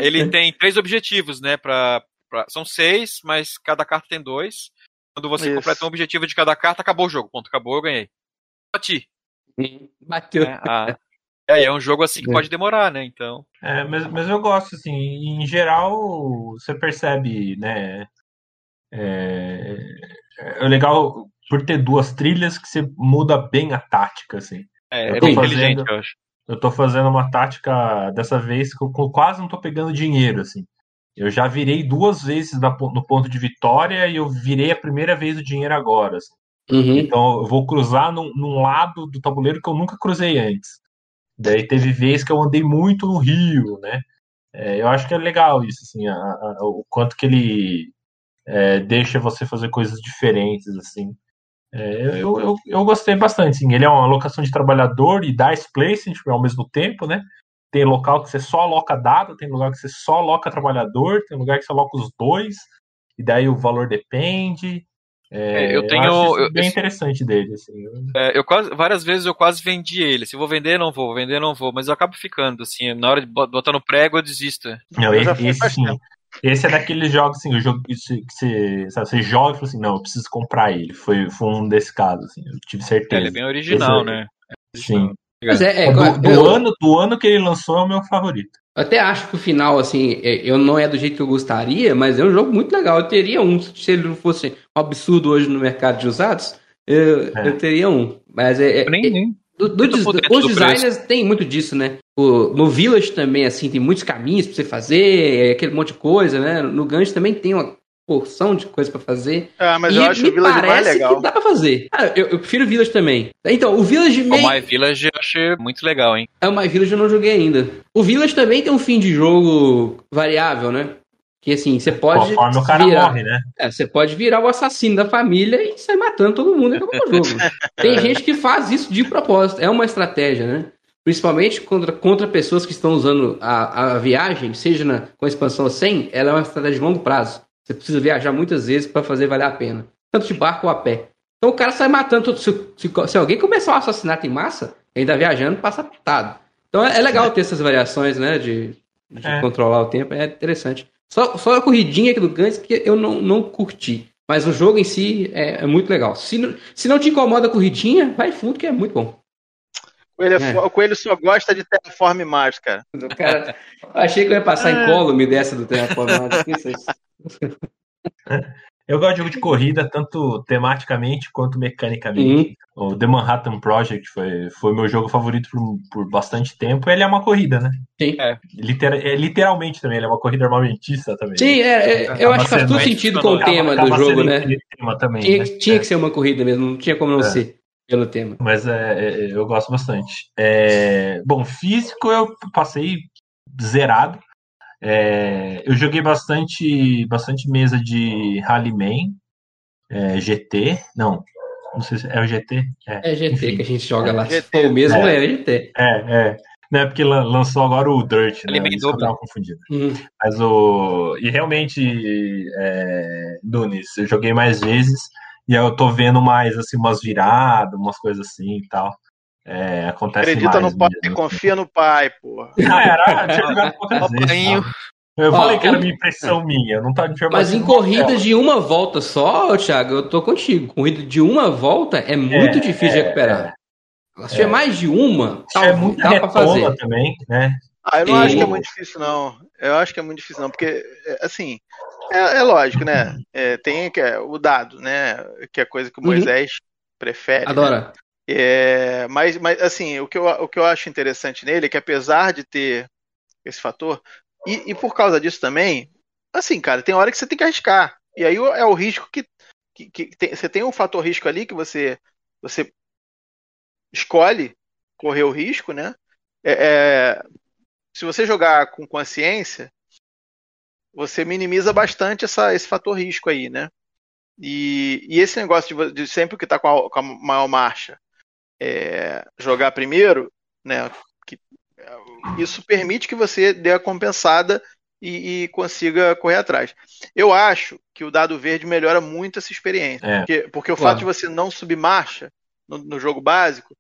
Ele tem três objetivos, né? Pra, pra- são seis, mas cada carta tem dois. Quando você Isso. completa um objetivo de cada carta, acabou o jogo. Ponto, acabou, eu ganhei. Bati. Bateu. né? Ah, é, é um jogo assim que É. pode demorar, né? Então. É, mas, mas eu gosto, assim, em geral, você percebe, né? É, é legal por ter duas trilhas que você muda bem a tática, assim. É, Eu é tô bem fazendo- inteligente, eu acho. Eu tô fazendo uma tática dessa vez que eu quase não tô pegando dinheiro, assim. Eu já virei duas vezes no ponto de vitória e eu virei a primeira vez o dinheiro agora. assim. Uhum. Então eu vou cruzar num, num lado do tabuleiro que eu nunca cruzei antes. Daí teve vez que eu andei muito no Rio, né? É, eu acho que é legal isso, assim, a- a- o quanto que ele é, deixa você fazer coisas diferentes, assim. É, eu, eu, eu gostei bastante, assim. Ele é uma alocação de trabalhador e dice placement ao mesmo tempo, né? Tem local que você só aloca dado, tem lugar que você só aloca trabalhador, tem lugar que você aloca os dois, e daí o valor depende. É, eu tenho- isso eu- bem eu- interessante dele, assim. É, eu quase, várias vezes eu quase vendi ele. Se eu vou vender, não vou, vou vender, não vou. Mas eu acabo ficando, assim. Na hora de bot- botar no prego, eu desisto. Não, Eu esse, sim. Esse é daqueles jogos assim, o jogo que você, sabe, você joga e fala assim, não, eu preciso comprar ele. Foi, foi um desse casos, assim, eu tive É, certeza. ele é bem original, Esse- né? Sim. Mas é, é, É, do, do eu- ano, do ano que ele lançou é o meu favorito. Eu até acho que o final, assim, é- eu não é do jeito que eu gostaria, mas é um jogo muito legal. Eu teria um, se ele não fosse um absurdo hoje no mercado de usados, eu, É. eu teria um. Mas é. é- Eu nem, nem. do- do des- os do designers têm muito disso, né? O- no Village também, assim, tem muitos caminhos pra você fazer, é aquele monte de coisa, né? No Ganj também tem uma porção de coisa pra fazer. Ah, mas e eu acho o Village mais legal. que dá pra fazer. Ah, eu, eu prefiro o Village também. Então, o Village O meio... My Village eu achei muito legal, hein? É o My Village eu não joguei ainda. O Village também tem um fim de jogo variável, né? Que assim, você pode Conforme o cara virar. morre, né? É, você pode virar o assassino da família e sair matando todo mundo e acabar o jogo. Tem gente que faz isso de propósito. É uma estratégia, né? Principalmente contra, contra pessoas que estão usando a, a viagem, seja na, com a expansão 100, ela é uma estratégia de longo prazo. Você precisa viajar muitas vezes para fazer valer a pena. Tanto de barco ou a pé. Então o cara sai matando. todo- Se, se, se alguém começar um assassinato em massa, ainda viajando, passa pitado. Então é, é legal ter essas variações, né? De, de É. controlar o tempo. É interessante. Só, só a corridinha aqui do Gantz que eu não, não curti. Mas o jogo em si é, é muito legal. Se não, se não te incomoda a corridinha, vai fundo que é muito bom. O Coelho, é É. fo- o Coelho só gosta de Terraform Mars, cara. Cara, achei que eu ia passar É. em column dessa do Terraform. Eu gosto de jogo de corrida, tanto tematicamente quanto mecanicamente. O The Manhattan Project foi, foi meu jogo favorito por, por bastante tempo. Ele é uma corrida, né? Sim. É. Litera- é, literalmente também, ele é uma corrida armamentista também. Sim, é, é, eu acho que faz todo sentido com o tema acaba do jogo, né? tema também, Tinha, né? que- tinha É. que ser uma corrida mesmo, não tinha como não É. ser pelo tema. Mas é, é, eu gosto bastante. É, bom, físico eu passei zerado. É, eu joguei bastante, bastante mesa de Rallyman, é, GT. Não, não sei se é o GT. É, É GT enfim. que a gente joga lá. GT. o mesmo, É. é, GT. É, é. Não é porque lan- lançou agora o Dirt, né? Isso que eu tava confundido. Uhum. Mas o. E realmente, é, Nunes, eu joguei mais vezes e eu tô vendo mais, assim, umas viradas, umas coisas assim e tal. É, acontece Acredita mais no pai, mesmo. confia no pai, pô. Ah, era, eu tinha jogado poucas vezes. Tá? Eu Ó, falei que era minha impressão minha, não tá de Mas em corridas de uma volta só, Thiago, eu tô contigo. Corrida de uma volta é muito É, difícil de é, recuperar. Se tiver mais de uma, É tal, muita dá pra fazer. também, né? Ah, eu não E- acho que é muito difícil, não. Eu acho que é muito difícil, não, porque, é, assim, é, é lógico, né? É, tem que é, o dado, né? Que é a coisa que o Uhum. Moisés prefere. né? Adora. É, mas, mas, assim, o que, eu, o que eu acho interessante nele é que, apesar de ter esse fator, e, e por causa disso também, assim, cara, tem hora que você tem que arriscar. E aí é o risco que, que, que tem, você tem um fator risco ali que você, você escolhe correr o risco, né? É, é, se você jogar com consciência, você minimiza bastante essa, esse fator risco aí, né? E, e esse negócio de, de sempre que está com, a, com a maior marcha é, jogar primeiro, né? Que, isso permite que você dê a compensada e, e, consiga correr atrás. Eu acho que o dado verde melhora muito essa experiência. É. Porque, porque, o claro. fato de você não subir marcha no, no jogo básico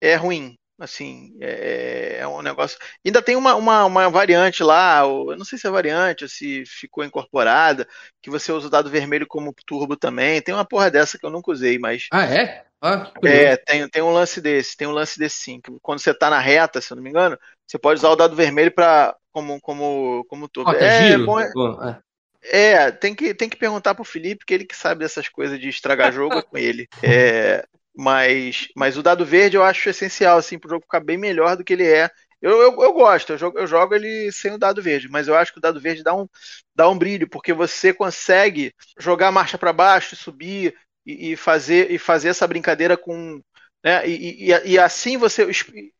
é ruim. Assim, é, é, um negócio. Ainda tem uma, uma, uma, variante lá, eu não sei se é variante ou se ficou incorporada, que você usa o dado vermelho como turbo também. Tem uma porra dessa que eu nunca usei, mas. Ah, é? Ah, é, tem, tem um lance desse, tem um lance desse sim. quando você tá na reta, se eu não me engano, você pode usar o dado vermelho para como, como, como turbo. Tá é, giro. Bom, é, é, tem que, tem que perguntar pro Felipe, que ele que sabe dessas coisas de estragar jogo é com ele. É, mas, mas o dado verde eu acho essencial, assim, pro jogo ficar bem melhor do que ele é. Eu, eu, eu gosto, eu jogo, eu jogo ele sem o dado verde, mas eu acho que o dado verde dá um, dá um brilho, porque você consegue jogar a marcha para baixo, subir e, e, fazer, e fazer essa brincadeira com. Né, e, e, e assim você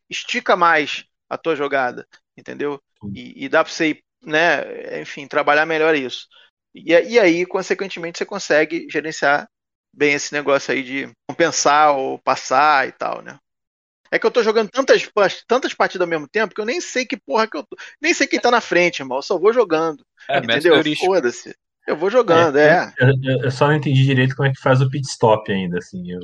estica mais a tua jogada, entendeu? E, e dá para você, né, enfim, trabalhar melhor isso. E, e aí, consequentemente, você consegue gerenciar bem esse negócio aí de compensar ou passar e tal, né? É que eu tô jogando tantas, tantas partidas ao mesmo tempo que eu nem sei que porra que eu tô. Nem sei quem tá na frente, irmão. Eu só vou jogando. É, entendeu? Foda-se. Eu vou jogando, é. é. Eu, eu, só não entendi direito como é que faz o pit stop ainda, assim. Eu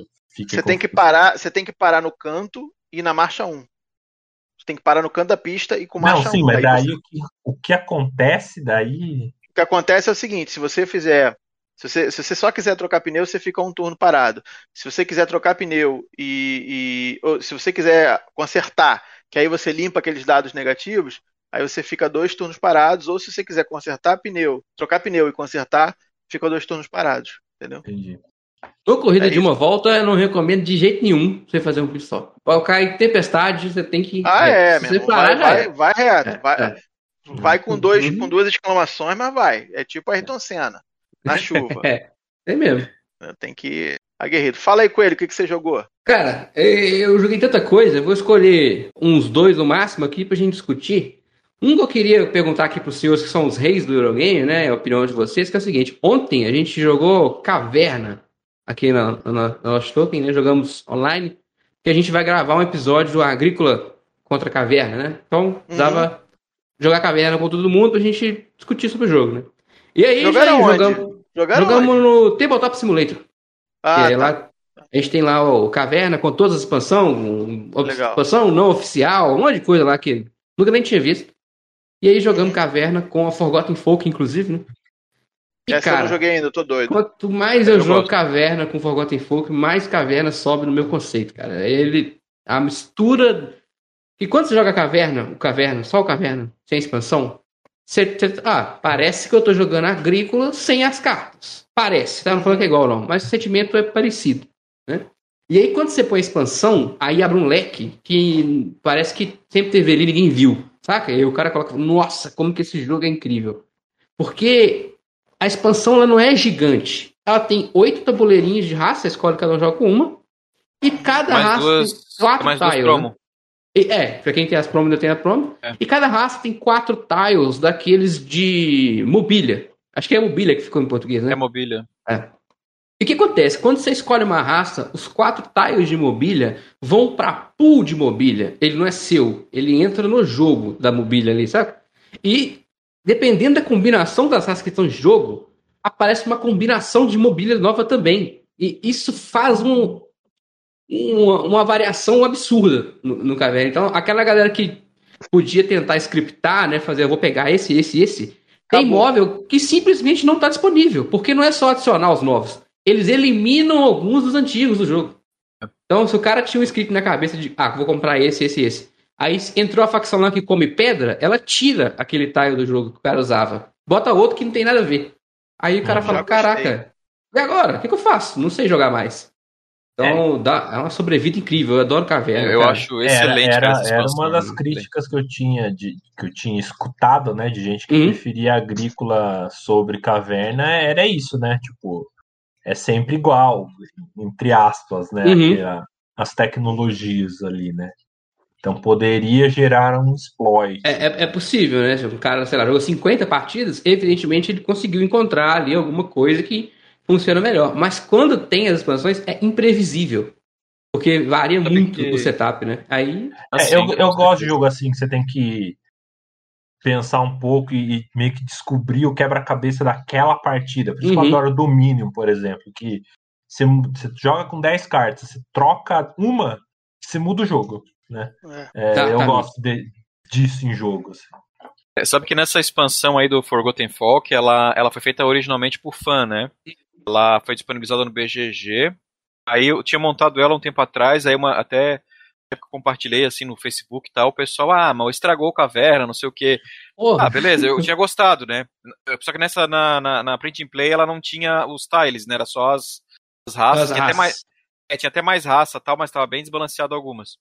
você tem que parar, você tem que parar no canto e na marcha 1. Você tem que parar no canto da pista e com marcha não, sim, 1. mas daí, você... o, que, o que acontece daí. O que acontece é o seguinte: se você fizer se você, se você, só quiser trocar pneu, você fica um turno parado. Se você quiser trocar pneu e, e se você quiser consertar, que aí você limpa aqueles dados negativos, aí você fica dois turnos parados. Ou se você quiser consertar pneu, trocar pneu e consertar, fica dois turnos parados. Entendeu? Entendi. Toda corrida é de uma volta, eu não recomendo de jeito nenhum você fazer um pit stop. Para cair tempestade, você tem que. Ah, é, é mesmo. Parar, vai, vai, vai, reto. É, vai, é. vai com, dois, uhum. com duas exclamações, mas vai. É tipo a Ayrton Senna, na chuva. é, é mesmo. Tem que. Aguerrido. Fala aí, Coelho, o que, que você jogou? Cara, eu joguei tanta coisa, vou escolher uns dois no máximo aqui pra gente discutir. Um que eu queria perguntar aqui para os senhores que são os reis do Eurogame, né? A opinião de vocês, que é o seguinte: ontem a gente jogou Caverna aqui na, na, na Lost Token, né? Jogamos online, que a gente vai gravar um episódio do Agrícola contra a Caverna, né? Então, dava uhum. jogar Caverna com todo mundo pra gente discutir sobre o jogo, né? E aí, Jogaram já jogamos, Jogaram jogamos onde? no Tabletop Simulator. Ah, tá. lá, a gente tem lá o Caverna com todas as expansões, expansão não oficial, um monte de coisa lá que nunca nem tinha visto. E aí jogamos Caverna com a Forgotten Folk, inclusive, né? E, Essa cara, eu não joguei ainda, eu tô doido. Quanto mais eu, eu jogo gosto. Caverna com Forgotten Folk, mais Caverna sobe no meu conceito, cara. Ele. A mistura. E quando você joga Caverna, o Caverna, só o Caverna, sem expansão, você, você, ah, parece que eu tô jogando Agrícola sem as cartas. Parece, tá? Não falando que é igual, não. Mas o sentimento é parecido, né? E aí, quando você põe a expansão, aí abre um leque que parece que sempre teve ali ninguém viu. Saca? E aí o cara coloca, nossa, como que esse jogo é incrível. Porque a expansão ela não é gigante. Ela tem oito tabuleirinhos de raça, escolhe cada um joga com uma. E cada mais raça duas, tem quatro mais tiles. Né? E, é, pra quem tem as promos, ainda tem a promo. É. E cada raça tem quatro tiles daqueles de mobília. Acho que é mobília que ficou em português, né? É mobília. É. E o que acontece? Quando você escolhe uma raça, os quatro tiles de mobília vão para pool de mobília. Ele não é seu, ele entra no jogo da mobília ali, sabe? E dependendo da combinação das raças que estão em jogo, aparece uma combinação de mobília nova também. E isso faz um, uma, uma, variação absurda no, no caverna. Então, aquela galera que podia tentar scriptar, né, fazer, eu vou pegar esse, esse, esse, tem móvel que simplesmente não está disponível, porque não é só adicionar os novos eles eliminam alguns dos antigos do jogo. Então, se o cara tinha um script na cabeça de, ah, vou comprar esse, esse, esse. Aí entrou a facção lá que come pedra, ela tira aquele tile do jogo que o cara usava. Bota outro que não tem nada a ver. Aí o cara hum, fala, caraca, e agora? O que, que, eu faço? Não sei jogar mais. Então, é. Dá, é uma sobrevida incrível. Eu adoro caverna. Eu cara. acho excelente. Era, era, era uma das críticas que eu tinha de, que eu tinha escutado, né, de gente que uhum. preferia agrícola sobre caverna, era isso, né? Tipo, é sempre igual, entre aspas, né? Uhum. as tecnologias ali, né? Então poderia gerar um exploit. É, é, é, possível, né? Se um cara, sei lá, jogou 50 partidas, evidentemente ele conseguiu encontrar ali alguma coisa que funciona melhor. Mas quando tem as expansões, é imprevisível. Porque varia muito que... o setup, né? Aí. Assim, é, eu eu gosto de jogo assim, que você tem que pensar um pouco e, meio que descobrir o quebra-cabeça daquela partida. Por isso uhum. que eu adoro Dominion, por exemplo, que você, você, joga com 10 cartas, você troca uma, você muda o jogo. Né? É. É, tá, eu tá gosto de, disso em jogos. Assim. É, sabe que nessa expansão aí do Forgotten Folk, ela, ela foi feita originalmente por fã, né? Ela foi disponibilizada no BGG. Aí eu tinha montado ela um tempo atrás, aí uma, até compartilhei assim no Facebook e tal, o pessoal, ah, mas estragou o caverna, não sei o que. Ah, beleza, eu tinha gostado, né? Só que nessa, na, na, na, print and play, ela não tinha os tiles, né? Era só as, as raças. As tinha, raças. Até mais, é, tinha até mais raça tal, mas tava bem desbalanceado algumas.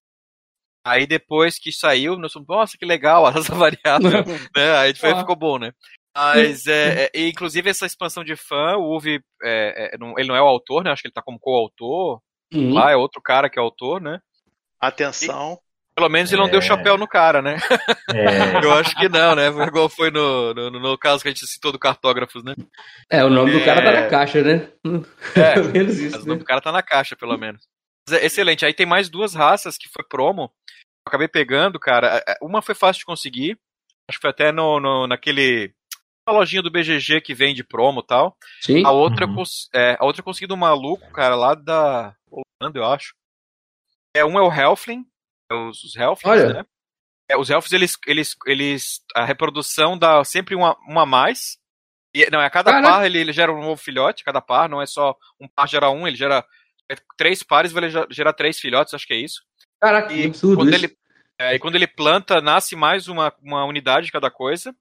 Aí depois que saiu, nós falamos, nossa, que legal, a raça variável, né? Aí ah. ficou bom, né? Mas, é, é, inclusive, essa expansão de fã, o Uve, é, é, não, ele não é o autor, né? Acho que ele tá como coautor. Uhum. Lá é outro cara que é autor, né? Atenção. E, pelo menos ele não deu é. chapéu no cara, né? É. Eu acho que não, né? Igual foi no, no, no, caso que a gente citou do cartógrafos, né? É, o nome do cara tá na caixa, né? É, pelo menos isso. Né? O nome do cara tá na caixa, pelo menos. Excelente. Aí tem mais duas raças que foi promo. Eu acabei pegando, cara. Uma foi fácil de conseguir. Acho que foi até no, no naquele a lojinha do BGG que vende promo e tal. Sim. A outra, uhum. é, a outra eu consegui do maluco, cara, lá da Holanda, eu acho. É, um é o Helfling, é os, os Helflings, Olha. né? É, os Helflings, eles, eles, eles. A reprodução dá sempre uma, uma a mais. E, não, é a cada par ele, ele, gera um novo filhote, cada par, não é só um par gera um, ele gera é, três pares, vai gerar três filhotes, acho que é isso. Caraca, e absurdo quando isso. ele é, E quando ele planta, nasce mais uma, uma unidade de cada coisa.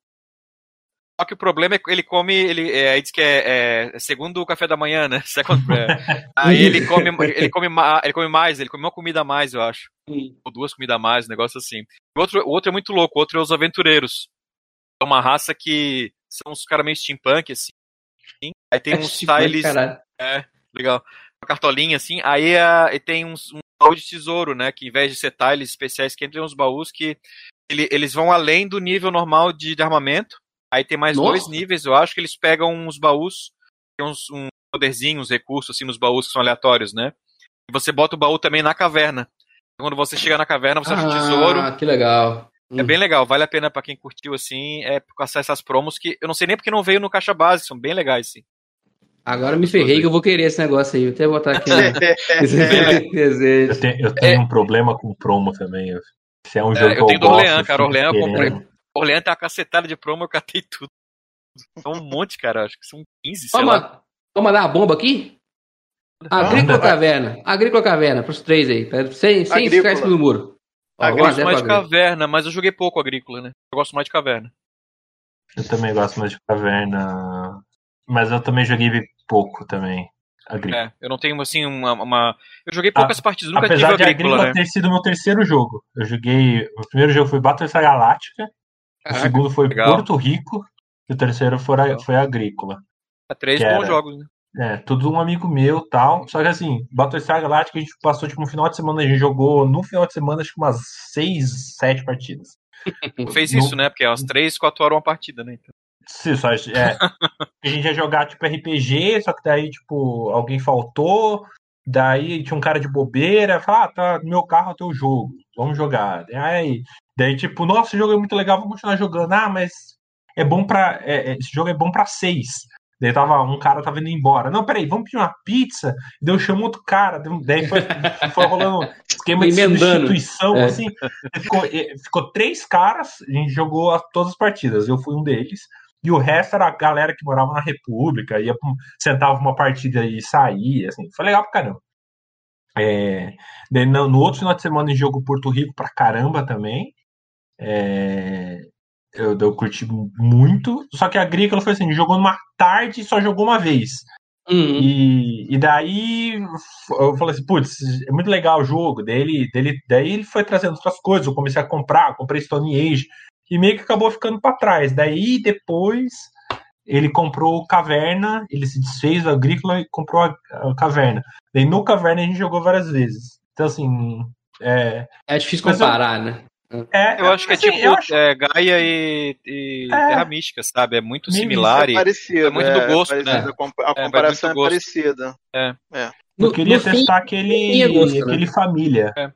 Só que o problema é que ele come, ele é, diz que é, é, segundo o café da manhã, né? Second, é, aí ele come, ele come, ele come mais, ele come uma comida a mais, eu acho. Ou duas comidas a mais, um negócio assim. O outro, o outro é muito louco, o outro é os aventureiros. É uma raça que são uns caras meio steampunk, assim. Aí tem é uns styles. É, legal. Uma cartolinha, assim. Aí uh, tem uns, um baú de tesouro, né? Que em vez de ser tiles especiais, que entram uns baús que ele, eles vão além do nível normal de, de armamento Aí tem mais Nossa. dois níveis, eu acho que eles pegam uns baús, tem uns um poderzinho, uns recursos assim nos baús que são aleatórios, né? E você bota o baú também na caverna. Quando você chega na caverna, você ah, acha um tesouro. Ah, que legal. É bem legal, vale a pena para quem curtiu assim, é passar essas promos que eu não sei nem porque não veio no caixa base, são bem legais sim. Agora me ferrei que eu vou querer esse negócio aí. Vou até botar aqui. Né? eu tenho, eu tenho é. um problema com promo também. Se é um jogo é, eu tenho do Orlean, cara. Orlean eu comprei. Orleans tem uma cacetada de promo, eu catei tudo. São um monte, cara. Acho que são 15, sei vamos, lá. Vamos dar a bomba aqui? Agrícola ou Caverna? Agrícola Caverna, pros três aí. Sem, sem ficar em cima do muro. Ó, eu gosto mais de Caverna, mas eu joguei pouco Agrícola, né? Eu gosto mais de Caverna. Eu também gosto mais de Caverna. Mas eu também joguei pouco também. Agrícola. É, eu não tenho assim uma. uma... Eu joguei poucas a, partidas, nunca tive Agrícola. Apesar de Agrícola né? ter sido meu terceiro jogo. Eu joguei. O primeiro jogo foi Battlestar Galáctica. O segundo foi legal. Porto Rico. E o terceiro foi, foi Agrícola. É três bons era, jogos, né? É, tudo um amigo meu tal. Só que assim, Battlestar Galactica a gente passou tipo um final de semana, a gente jogou no final de semana acho que umas seis, sete partidas. Fez no... isso, né? Porque é umas três, quatro horas uma partida, né? Então... Sim, só, é. a gente ia jogar tipo RPG, só que daí, tipo, alguém faltou, daí tinha um cara de bobeira, fala, ah, tá, meu carro tem o jogo, vamos jogar. Aí, Daí, tipo, nossa, esse jogo é muito legal, vou continuar jogando. Ah, mas é bom pra. É, é, esse jogo é bom pra seis. Daí tava, um cara tava indo embora. Não, peraí, vamos pedir uma pizza. Daí eu chamo outro cara. Daí foi, foi rolando esquema de substituição, é. assim. Ficou, ficou três caras, a gente jogou todas as partidas. Eu fui um deles. E o resto era a galera que morava na República, ia sentava uma partida e saía, assim. Foi legal pra caramba. É, no, no outro final de semana, em jogo Porto Rico pra caramba também. É, eu, eu curti muito. Só que a Agrícola foi assim: jogou numa tarde e só jogou uma vez. Uhum. E, e daí eu falei assim, putz, é muito legal o jogo. Daí ele, daí, ele- daí ele foi trazendo outras coisas, eu comecei a comprar, comprei Stone Age, e meio que acabou ficando pra trás. Daí depois ele comprou o Caverna, ele se desfez do Agrícola e comprou a, a Caverna. Daí no Caverna a gente jogou várias vezes. Então assim, é, É difícil Mas eu- comparar, né? é Eu acho que é assim, tipo eu acho- é, Gaia e, e É. Terra Mística, sabe? É muito similar. é e- parecido. é muito do gosto, né? A, É, comparação é, parecida. eu No- queria no fim, testar aquele, gosto, né? aquele Família. É.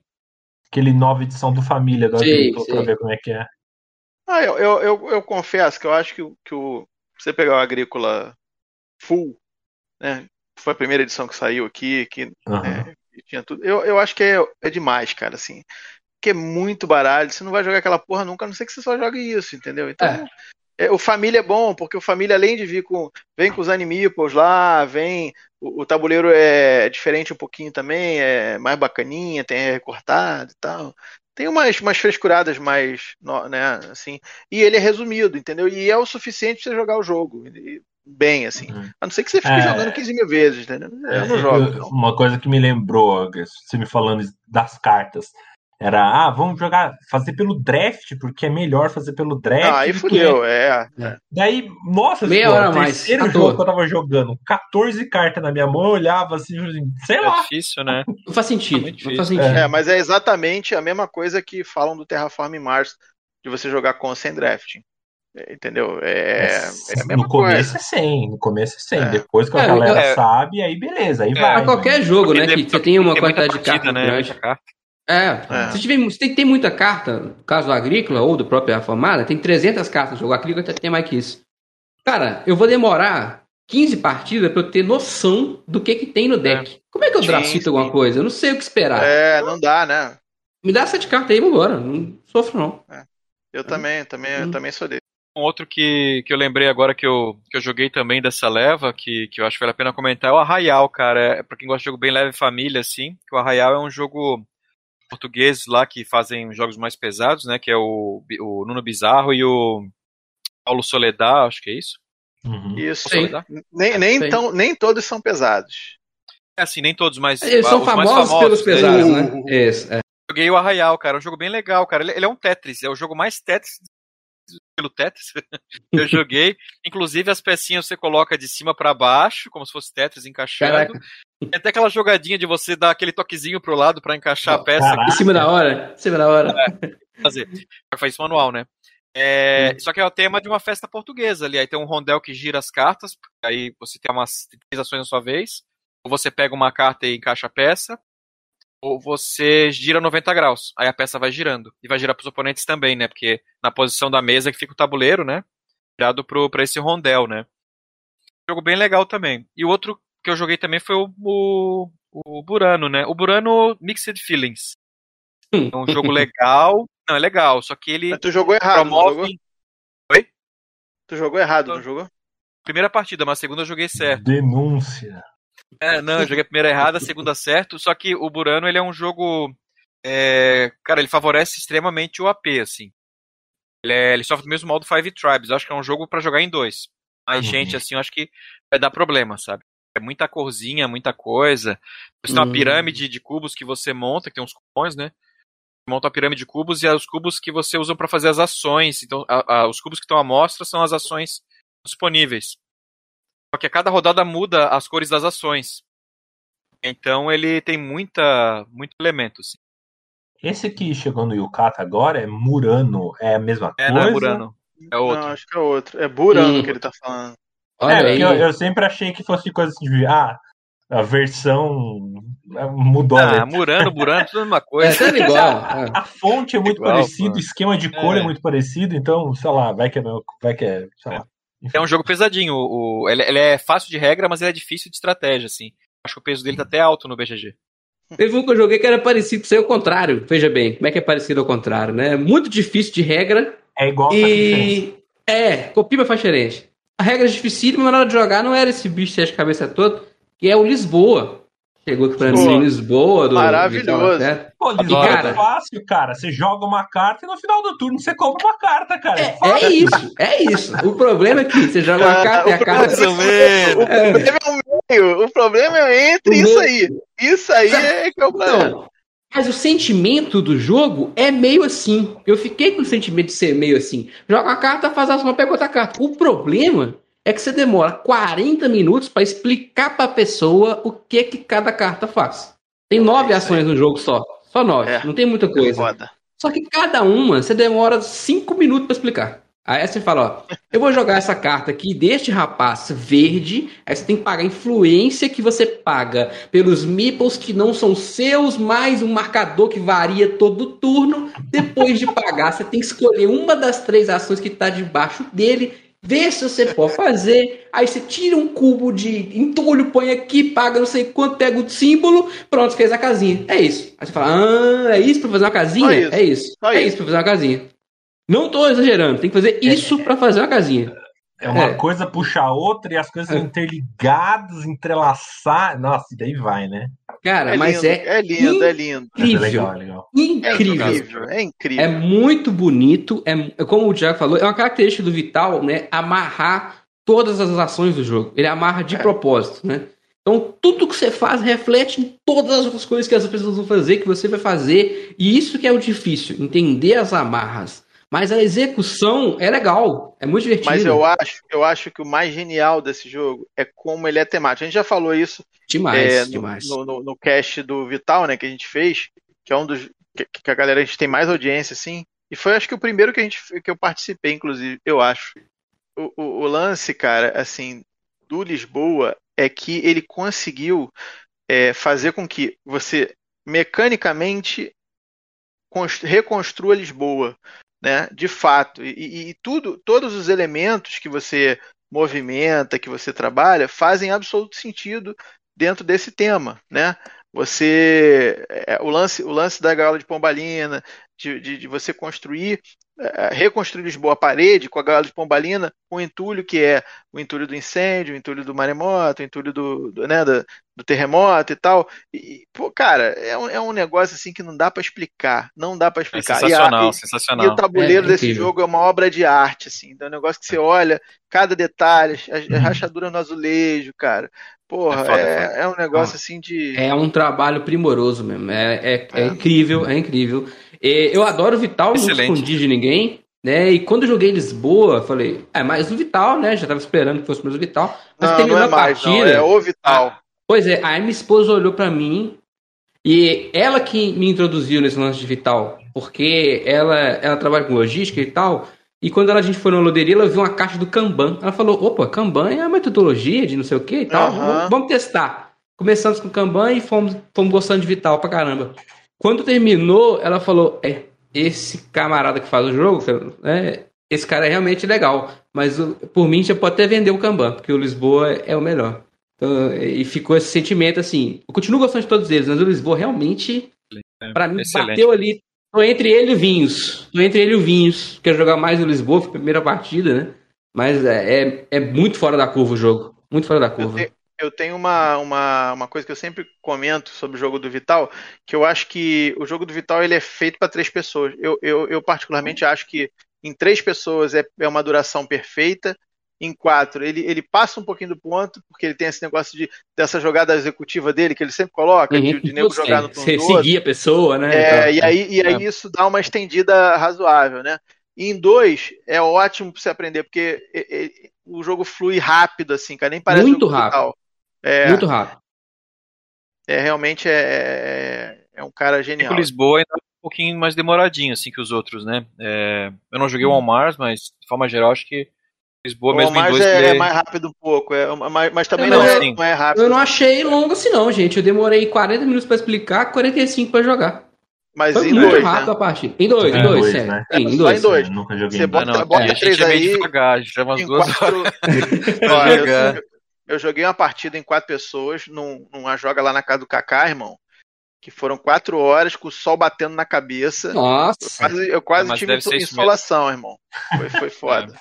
Aquele nova edição do Família do Sim, Agrícola pra ver como é que é. Ah, eu, eu, eu, eu confesso que eu acho que, o- que o, você pegar o Agrícola Full, né? Foi a primeira edição que saiu aqui, que Aham. É, e tinha tudo. Eu, eu acho que é, é demais, cara, assim. Porque é muito baralho. Você não vai jogar aquela porra nunca, a não ser que você só jogue isso, entendeu? Então, É. é, o Família é bom, porque o Família, além de vir com. Vem com os animiples lá, vem. O, o tabuleiro é diferente um pouquinho também, é mais bacaninha, tem recortado e tal. Tem umas, umas frescuradas mais, né, assim. E ele é resumido, entendeu? E é o suficiente pra você jogar o jogo. e- Bem, assim. Uhum. A não ser que você fique É. jogando 15 mil vezes, entendeu? Eu não É, jogo. eu- uma coisa que me lembrou, você me falando das cartas, era, ah, vamos jogar, fazer pelo draft, porque é melhor fazer pelo draft. Não, aí fudeu, é. Daí, nossa, Meia pô, hora o mais, terceiro à jogo toa. que eu tava jogando, 14 cartas na minha mão, eu olhava assim, sei É lá. difícil, né? Não faz sentido. Muito Não faz sentido. É, mas é exatamente a mesma coisa que falam do Terraform Mars, de você jogar com sem drafting. É, Entendeu? É, é a mesma no começo coisa. é 100, no começo é 100. É. Depois que a É, galera é. sabe, aí beleza, aí É, vai. Pra qualquer jogo, né? Que você tem uma quantidade de partida, cartas né? Carta. É, É. se tiver, se tem, tem muita carta, no caso do Agrícola ou do próprio Reformada, tem 300 cartas no jogo. O Agrícola até tem mais que isso. Cara, eu vou demorar 15 partidas pra eu ter noção do que que tem no deck. Como é que eu sim. alguma coisa? Eu não sei o que esperar. É, não dá, né? Me dá sete cartas aí, vambora. Não sofro, não. Eu também, também, eu Hum. também sou dele. Um outro que, que eu lembrei agora que eu, que eu joguei também dessa leva, que, que eu acho que vale a pena comentar, é o Arraial, cara. É, pra quem gosta de jogo bem leve família, assim, que o Arraial é um jogo português lá que fazem jogos mais pesados, né? Que é o, o Nuno Bizarro e o Paulo Soledad, acho que é isso. Uhum. Isso. Sim. Soledad? Nem, nem, Sim. tão, nem todos são pesados. É assim, nem todos, mas Eles são os mais famosos, pelos né? pesados, né? Isso, é. joguei o Arraial, cara. É um jogo bem legal, cara. Ele, ele é um Tetris, é o jogo mais Tetris pelo Tetris que eu joguei. Inclusive, as pecinhas você coloca de cima pra baixo, como se fosse Tetris encaixando. Caraca. Tem até aquela jogadinha de você dar aquele toquezinho pro lado pra encaixar a peça Caraca. Em cima da hora. Em cima da hora. fazer. Faz isso manual, né? É, Só que é o tema de uma festa portuguesa ali. Aí tem um rondel que gira as cartas. Aí você tem umas três ações na sua vez. Ou você pega uma carta e encaixa a peça. Ou você gira 90 graus. Aí a peça vai girando. E vai girar pros oponentes também, né? Porque na posição da mesa que fica o tabuleiro, né? Virado pro, pra esse rondel, né? Jogo bem legal também. E o outro que eu joguei também foi o, o, o Burano, né? O Burano Mixed Feelings. É um jogo legal. Não, é legal, só que ele Mas tu jogou errado, não jogou? promove. Tu jogou errado, Tô. não jogou? Primeira partida, mas a segunda eu joguei certo. Denúncia. É, não, eu joguei a primeira errada, a segunda certo. Só que o Burano, ele é um jogo. é, cara, ele favorece extremamente o AP, assim. Ele, é- ele sofre do mesmo mal do Five Tribes. Eu acho que é um jogo pra jogar em dois. Mais Uhum. gente, assim, eu acho que vai dar problema, sabe? É muita corzinha, muita coisa. Você tem uma Hum. pirâmide de cubos que você monta, que tem uns cupons, né? Monta uma pirâmide de cubos e é os cubos que você usa pra fazer as ações. Então, a- a- os cubos que estão à mostra são as ações disponíveis. Só que a cada rodada muda as cores das ações. Então ele tem muita, muito elemento. Assim. Esse que chegou no Yukata agora é Murano, é a mesma É, coisa? não é Murano. É outro. Não, acho que é outro. É Burano Hum. que ele tá falando. Olha é, eu, eu sempre achei que fosse coisa assim de. Ah, a versão é, mudou. Ah, né? Murano, Burano, tudo a mesma É, coisa. tudo igual. é. A fonte é muito Igual, parecida, o esquema de cor é. É. muito parecido, então, sei lá, vai que é. meu- Vai que é sei lá. É um jogo pesadinho. O, o- ele, ele é fácil de regra, mas ele é difícil de estratégia, assim. Acho que o peso dele tá até alto no BGG. Teve um que eu joguei que era parecido com isso aí, ao contrário. Veja bem, como é que é parecido ao contrário, né? Muito difícil de regra É igual e... É, copia, faz diferente. A regra é dificílima, mas na hora de jogar não era esse bicho de cabeça toda, que é o Lisboa. Chegou aqui pra mim em Lisboa. Do, Maravilhoso. Do Pô, Lisboa é fácil, cara. Você joga uma carta e no final do turno você compra uma carta, cara. É, é, é isso, é isso. O problema é que você joga uma carta e a carta. O problema é o meio. O problema é entre isso aí. Isso aí é que é o problema. Então, mas o sentimento do jogo é meio assim. Eu fiquei com o sentimento de ser meio assim. Joga a carta, faz a ação, pega outra carta. O problema é que você demora 40 minutos para explicar para a pessoa o que que cada carta faz. Tem nove é ações no jogo só. Só nove. É. Não tem muita coisa. É só que cada uma você demora cinco minutos para explicar. Aí você fala, ó, eu vou jogar essa carta aqui deste rapaz verde, aí você tem que pagar a influência que você paga pelos meeples que não são seus, mais um marcador que varia todo turno. Depois de pagar, você tem que escolher uma das três ações que está debaixo dele, ver se você pode fazer, aí você tira um cubo de entulho, põe aqui, paga não sei quanto, pega o símbolo, pronto, fez a casinha. É isso. Aí você fala, ah, é isso para fazer uma casinha? Isso. É isso. é isso, isso para fazer uma casinha. Não tô exagerando, tem que fazer é, isso é, para fazer uma casinha. É uma é. coisa puxar a outra e as coisas é. interligadas, entrelaçar. Nossa, e daí vai, né? Cara, é mas lindo, é. É lindo, é lindo. Incrível. É legal, legal. Incrível. É incrível. É incrível. É muito bonito. É, como o Thiago falou, é uma característica do Vital, né? Amarrar todas as ações do jogo. Ele amarra de é. propósito, né? Então, tudo que você faz reflete em todas as outras coisas que as pessoas vão fazer, que você vai fazer. E isso que é o difícil, entender as amarras. Mas a execução é legal, é muito divertido. Mas eu acho, eu acho que o mais genial desse jogo é como ele é temático. A gente já falou isso demais, é, demais. No, no, no, cast do Vital, né, que a gente fez, que é um dos que, que, a galera a gente tem mais audiência, assim. E foi acho que o primeiro que a gente que eu participei, inclusive, eu acho. O, o, o lance, cara, assim, do Lisboa é que ele conseguiu é, fazer com que você mecanicamente reconstrua Lisboa né? De fato. E, e tudo, todos os elementos que você movimenta, que você trabalha, fazem absoluto sentido dentro desse tema, né? Você, é, o lance, o lance da gaiola de pombalina, de, de, de você construir é, reconstruir Lisboa a parede com a gaiola de pombalina, com o entulho que é o entulho do incêndio, o entulho do maremoto, o entulho do, do, né, do, do terremoto e tal. E, pô, cara, é um, é um negócio assim que não dá para explicar. Não dá para explicar. É sensacional, e, a, sensacional. E o tabuleiro é, desse jogo é uma obra de arte, assim. Então é um negócio que você olha, cada detalhe, a, a rachadura no azulejo, cara. Porra, é, foda, é, é, um negócio ah, assim de. É um trabalho primoroso mesmo. É, é, é, incrível, é incrível. Eu adoro Vital, Excelente. não escondi de ninguém. Né? E quando eu joguei em Lisboa, falei, é mais o Vital, né? Já tava esperando que fosse mais o Vital. Mas não, terminou não é a partida. Não, é o Vital. A... Pois é, aí minha esposa olhou para mim e ela que me introduziu nesse lance de Vital, porque ela, ela trabalha com logística e tal. E quando a gente foi na loderia, ela viu uma caixa do Kanban. Ela falou: opa, Kanban é a metodologia de não sei o que e tal. Uhum. Vamos, vamos, testar. Começamos com Kanban e fomos, fomos gostando de Vital pra caramba. Quando terminou, ela falou: É, esse camarada que faz o jogo, é, esse cara é realmente legal. Mas por mim, você pode até vender o Kanban, porque o Lisboa é o melhor. Então, e ficou esse sentimento assim. Eu continuo gostando de todos eles, mas o Lisboa realmente, para mim, Excelente. bateu ali. Tô entre ele e o Vinhos. Tô entre ele e o Vinhos. Quero jogar mais o Lisboa, foi a primeira partida, né? Mas é, é, é muito fora da curva o jogo. Muito fora da curva eu tenho uma, uma, uma coisa que eu sempre comento sobre o jogo do Vital, que eu acho que o jogo do Vital ele é feito para três pessoas. Eu, eu, eu, particularmente acho que em três pessoas é, é uma duração perfeita. Em quatro, ele, ele passa um pouquinho do ponto, porque ele tem esse negócio de dessa jogada executiva dele, que ele sempre coloca, uhum, de, de nego jogar no turno Você seguir a pessoa, né? É, então, e aí, e aí é. isso dá uma estendida razoável, né? E em dois, é ótimo para você aprender, porque o jogo flui rápido, assim, cara. Nem parece Muito rápido. Vital. É, Muito rápido. É, realmente é, é, é um cara genial. O Lisboa ainda é um pouquinho mais demoradinho assim que os outros, né? É, eu não joguei o Almars, mas de forma geral acho que Lisboa o mesmo Almars em dois é, é mais rápido um pouco, é, mas, mas também não, não, é, não, é, rápido. Eu não achei longo assim não, gente. Eu demorei 40 minutos para explicar, 45 para jogar. Mas Foi em muito dois, rápido né? a partida. Em dois, em dois, dois, sério. Né? Sim, em dois. em dois. nunca joguei Você bota, ah, não, bota três aí. Devagar, já umas duas quatro... Olha, eu, joguei uma partida em quatro pessoas, num, numa joga lá na casa do Kaká, irmão. que foram quatro horas com o sol batendo na cabeça. Nossa. Eu quase, eu quase Mas tive deve ser isso insolação, irmão. Foi, foi foda.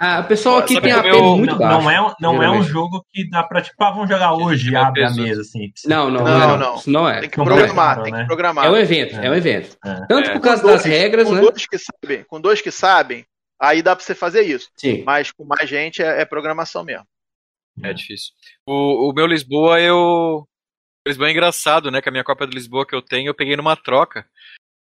Ah, o pessoal aqui Sabe tem a eu- muito não, baixa. não é, um- não é um jogo que dá pra, tipo, ah, vamos jogar hoje e Não, abre a mesa, assim. Não, não, Não, não, não. Isso não é. Tem que programar, preparo, tem né? que programar. É um evento, é, É. um evento. É. Tanto É. por causa Com das dois- regras, com né? Dois que sabem, com dois que sabem, aí dá pra você fazer isso. Sim. Mas com mais gente é, é programação mesmo. É difícil. O, o meu Lisboa, eu. Lisboa é engraçado, né? Que a minha cópia do Lisboa que eu tenho, eu peguei numa troca.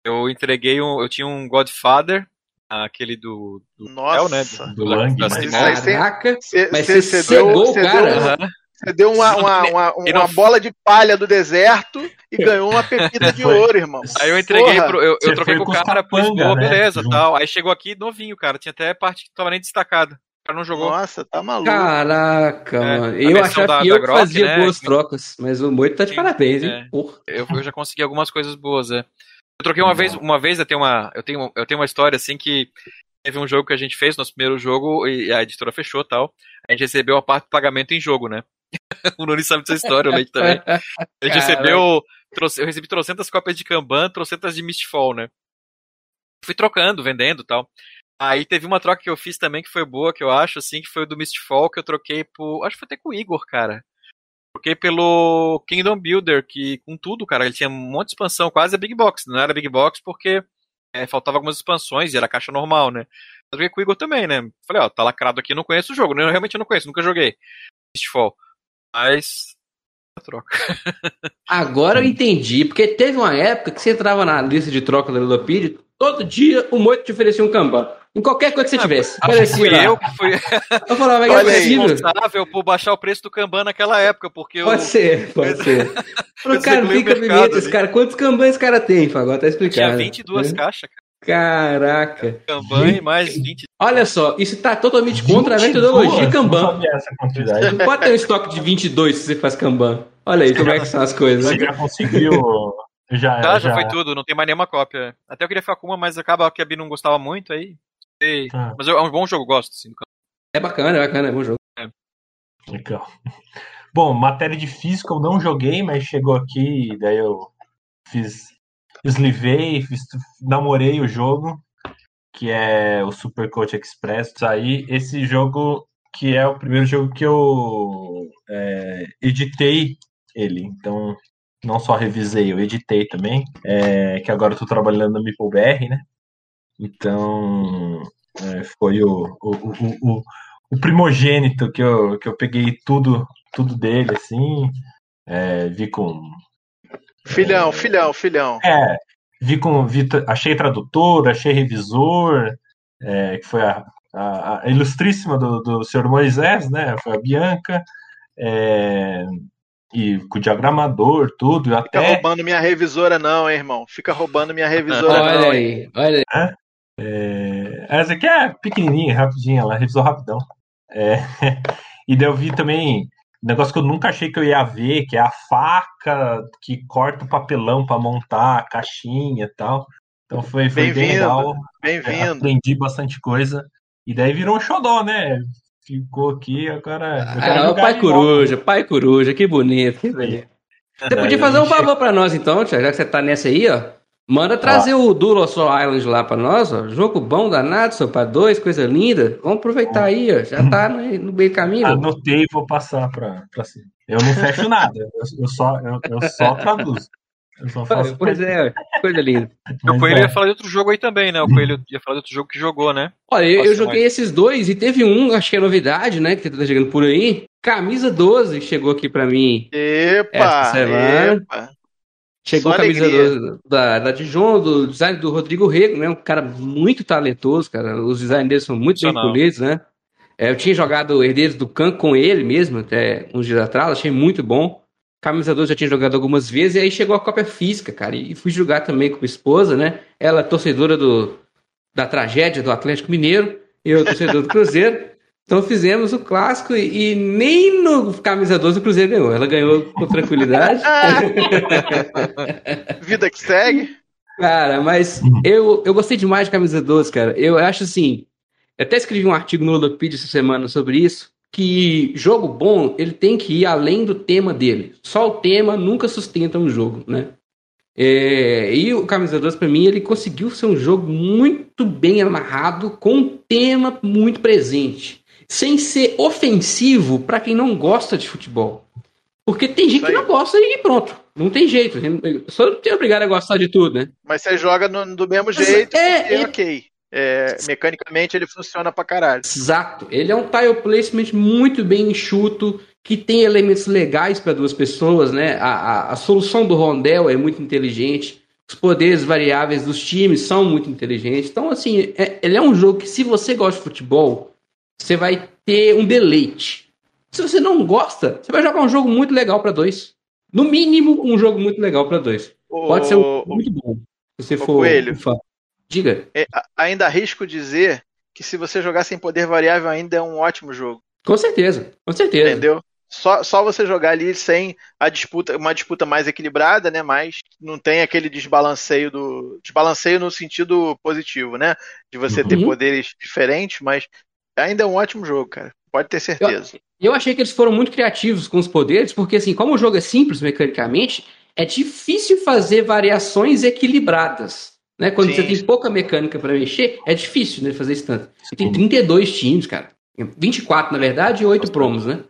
Eu entreguei um. Eu tinha um Godfather, aquele do. do Nossa. Hotel, né? Do, Do Lang, da mas Caraca, Cê- mas cê- você deu- o deu cara. um- Aham. Você deu uma, uma, uma, uma bola de palha do deserto e ganhou uma pepita de ouro, irmão. Aí eu entreguei pro. Eu, eu troquei com o cara Lisboa, né, beleza, junto. tal. Aí chegou aqui novinho, cara. Tinha até parte que não tava nem destacada. O cara não jogou. Nossa, tá maluco. Caraca, É, mano. Eu achava da- que da eu Grok, fazia né, boas trocas, mas o Moito tá de Sim, parabéns, hein? é. Porra. Eu, eu já consegui algumas coisas boas, é. Eu troquei uma vez, uma vez eu tenho uma, eu tenho, eu tenho uma história assim que teve um jogo que a gente fez, nosso primeiro jogo, e a editora fechou e tal. A gente recebeu a parte do pagamento em jogo, né? o Nunes sabe dessa história, o Leite também. A gente Caraca. recebeu, trouxe- eu recebi trocentas cópias de Kanban, trocentas de Mistfall, né? Fui trocando, vendendo e tal. Aí teve uma troca que eu fiz também que foi boa, que eu acho, assim, que foi do Mistfall, que eu troquei por. Acho que foi até com o Igor, cara. Troquei pelo Kingdom Builder, que com tudo, cara, ele tinha um monte de expansão, quase a Big Box. Não era Big Box porque é, faltava algumas expansões e era caixa normal, né? Eu troquei com o Igor também, né? Falei, ó, tá lacrado aqui, não conheço o jogo, né? Eu realmente não conheço, nunca joguei. Mistfall. Mas. a troca. Agora eu entendi, porque teve uma época que você entrava na lista de troca da Ludopedia, todo dia o Moito te oferecia um Kanban. Em qualquer coisa que você tivesse. Acho que Parecia fui lá. eu que fui Eu falava, é responsável por baixar o preço do Kanban naquela época, porque eu. Pode ser, pode ser. Eu cara, o fica pimenta esse cara. Quantos Kanban esse cara tem? Agora tá explicado. Tinha 22 né? caixas, cara. Caraca. Kanban e mais 20. Olha só, isso tá totalmente contra a metodologia 22? Kanban. Não pode ter um estoque de 22 se você faz Kanban. Olha aí como é que são as coisas. Você já conseguiu. Já, Tá, já foi tudo, não tem mais nenhuma cópia. Até eu queria ficar com uma, mas acaba que a Bi não gostava muito aí. sei. Ah. Mas é um bom jogo, gosto. É bacana, é bacana, é bom jogo. Legal. Bom, matéria de física eu não joguei, mas chegou aqui, daí eu fiz. Eslivei, fiz, namorei o jogo, que é o Super Coach Express. Aí, esse jogo que é o primeiro jogo que eu é, editei ele. Então, não só revisei, eu editei também. É, que agora eu tô trabalhando no MeepleBR, né? Então, é, foi o, o, o, o, o primogênito que eu, que eu peguei tudo, tudo dele, assim. É, vi com. Filhão, filhão, filhão. É, vi com. Vi, achei tradutor, achei revisor, é, que foi a, a, a ilustríssima do, do senhor Moisés, né? Foi a Bianca. é, e com o diagramador, tudo, Fica até. roubando minha revisora, não, hein, irmão. Fica roubando minha revisora, Olha não. hein? aí, olha aí. É, essa aqui é pequenininha, rapidinha, ela revisou rapidão. É, e daí eu vi também um negócio que eu nunca achei que eu ia ver, que é a faca que corta o papelão para montar a caixinha e tal. Então foi, foi bem Bem-vindo. legal. É, Bem-vindo. aprendi bastante coisa. E daí virou um xodó, né? Ficou aqui, agora. Ah, o pai de volta. coruja, pai coruja, que bonito, que bonito. Você podia fazer um favor pra nós então, tia, já que você tá nessa aí, ó. Manda trazer o Dulo Soul Island lá pra nós, ó. Jogo bom, danado, só pra dois, coisa linda. Vamos aproveitar aí, ó. Já tá no, no meio do caminho. Anotei e vou passar pra, pra cima. Eu não fecho nada, eu, eu só, eu, eu só traduzo. Eu só faço Pois é, coisa linda. O Coelho é. ia falar de outro jogo aí também, né? O Coelho ia falar de outro jogo que jogou, né? Olha, eu, eu joguei esses dois e teve um, acho que é novidade, né? Que tá chegando por aí. Camisa 12 chegou aqui pra mim. Epa! Essa semana. epa. Chegou Só a camisa alegria. do- da, da Dijon, do design do Rodrigo Rego, né? Um cara muito talentoso, cara. Os designs dele são muito bem polidos, né? É, eu tinha jogado Herdeiros do Khan com ele mesmo, até uns dias atrás, achei muito bom. Camisa 12 já tinha jogado algumas vezes, e aí chegou a cópia física, cara. E fui jogar também com minha esposa, né? Ela é torcedora do, da tragédia do Atlético Mineiro, eu torcedor do Cruzeiro. Então fizemos o clássico e, e nem no camisa 12 o Cruzeiro ganhou. Ela ganhou com tranquilidade. Vida que segue. Cara, mas eu, eu gostei demais de camisa 12, cara. Eu acho assim. Eu até escrevi um artigo no Ludopedia essa semana sobre isso. Que jogo bom, ele tem que ir além do tema dele. Só o tema nunca sustenta um jogo, né? É, e o Camisa 2, para mim, ele conseguiu ser um jogo muito bem amarrado, com um tema muito presente, sem ser ofensivo para quem não gosta de futebol. Porque tem gente que não gosta e pronto. Não tem jeito. Só não tem obrigado a gostar de tudo, né? Mas você joga no, do mesmo jeito, é, é, ok. É, mecanicamente ele funciona pra caralho. Exato. Ele é um tile placement muito bem enxuto, que tem elementos legais para duas pessoas, né? A, a, a, solução do rondel é muito inteligente. Os poderes variáveis dos times são muito inteligentes. Então, assim, é, ele é um jogo que, se você gosta de futebol, você vai ter um deleite. Se você não gosta, você vai jogar um jogo muito legal para dois. No mínimo, um jogo muito legal para dois. Pode ser um, muito bom. Se você for Coelho, fã. Diga. É, ainda arrisco dizer que se você jogar sem poder variável, ainda é um ótimo jogo. Com certeza, com certeza. Entendeu? Só, só você jogar ali sem a disputa, uma disputa mais equilibrada, né? Mas não tem aquele desbalanceio do. Desbalanceio no sentido positivo, né? De você uhum. ter poderes diferentes, mas ainda é um ótimo jogo, cara. Pode ter certeza. Eu, eu achei que eles foram muito criativos com os poderes, porque assim, como o jogo é simples mecanicamente, é difícil fazer variações equilibradas. Né? Quando Sim. você tem pouca mecânica para mexer, é difícil né, fazer isso tanto. E tem 32 times, cara. 24, na verdade, e 8 promos, né?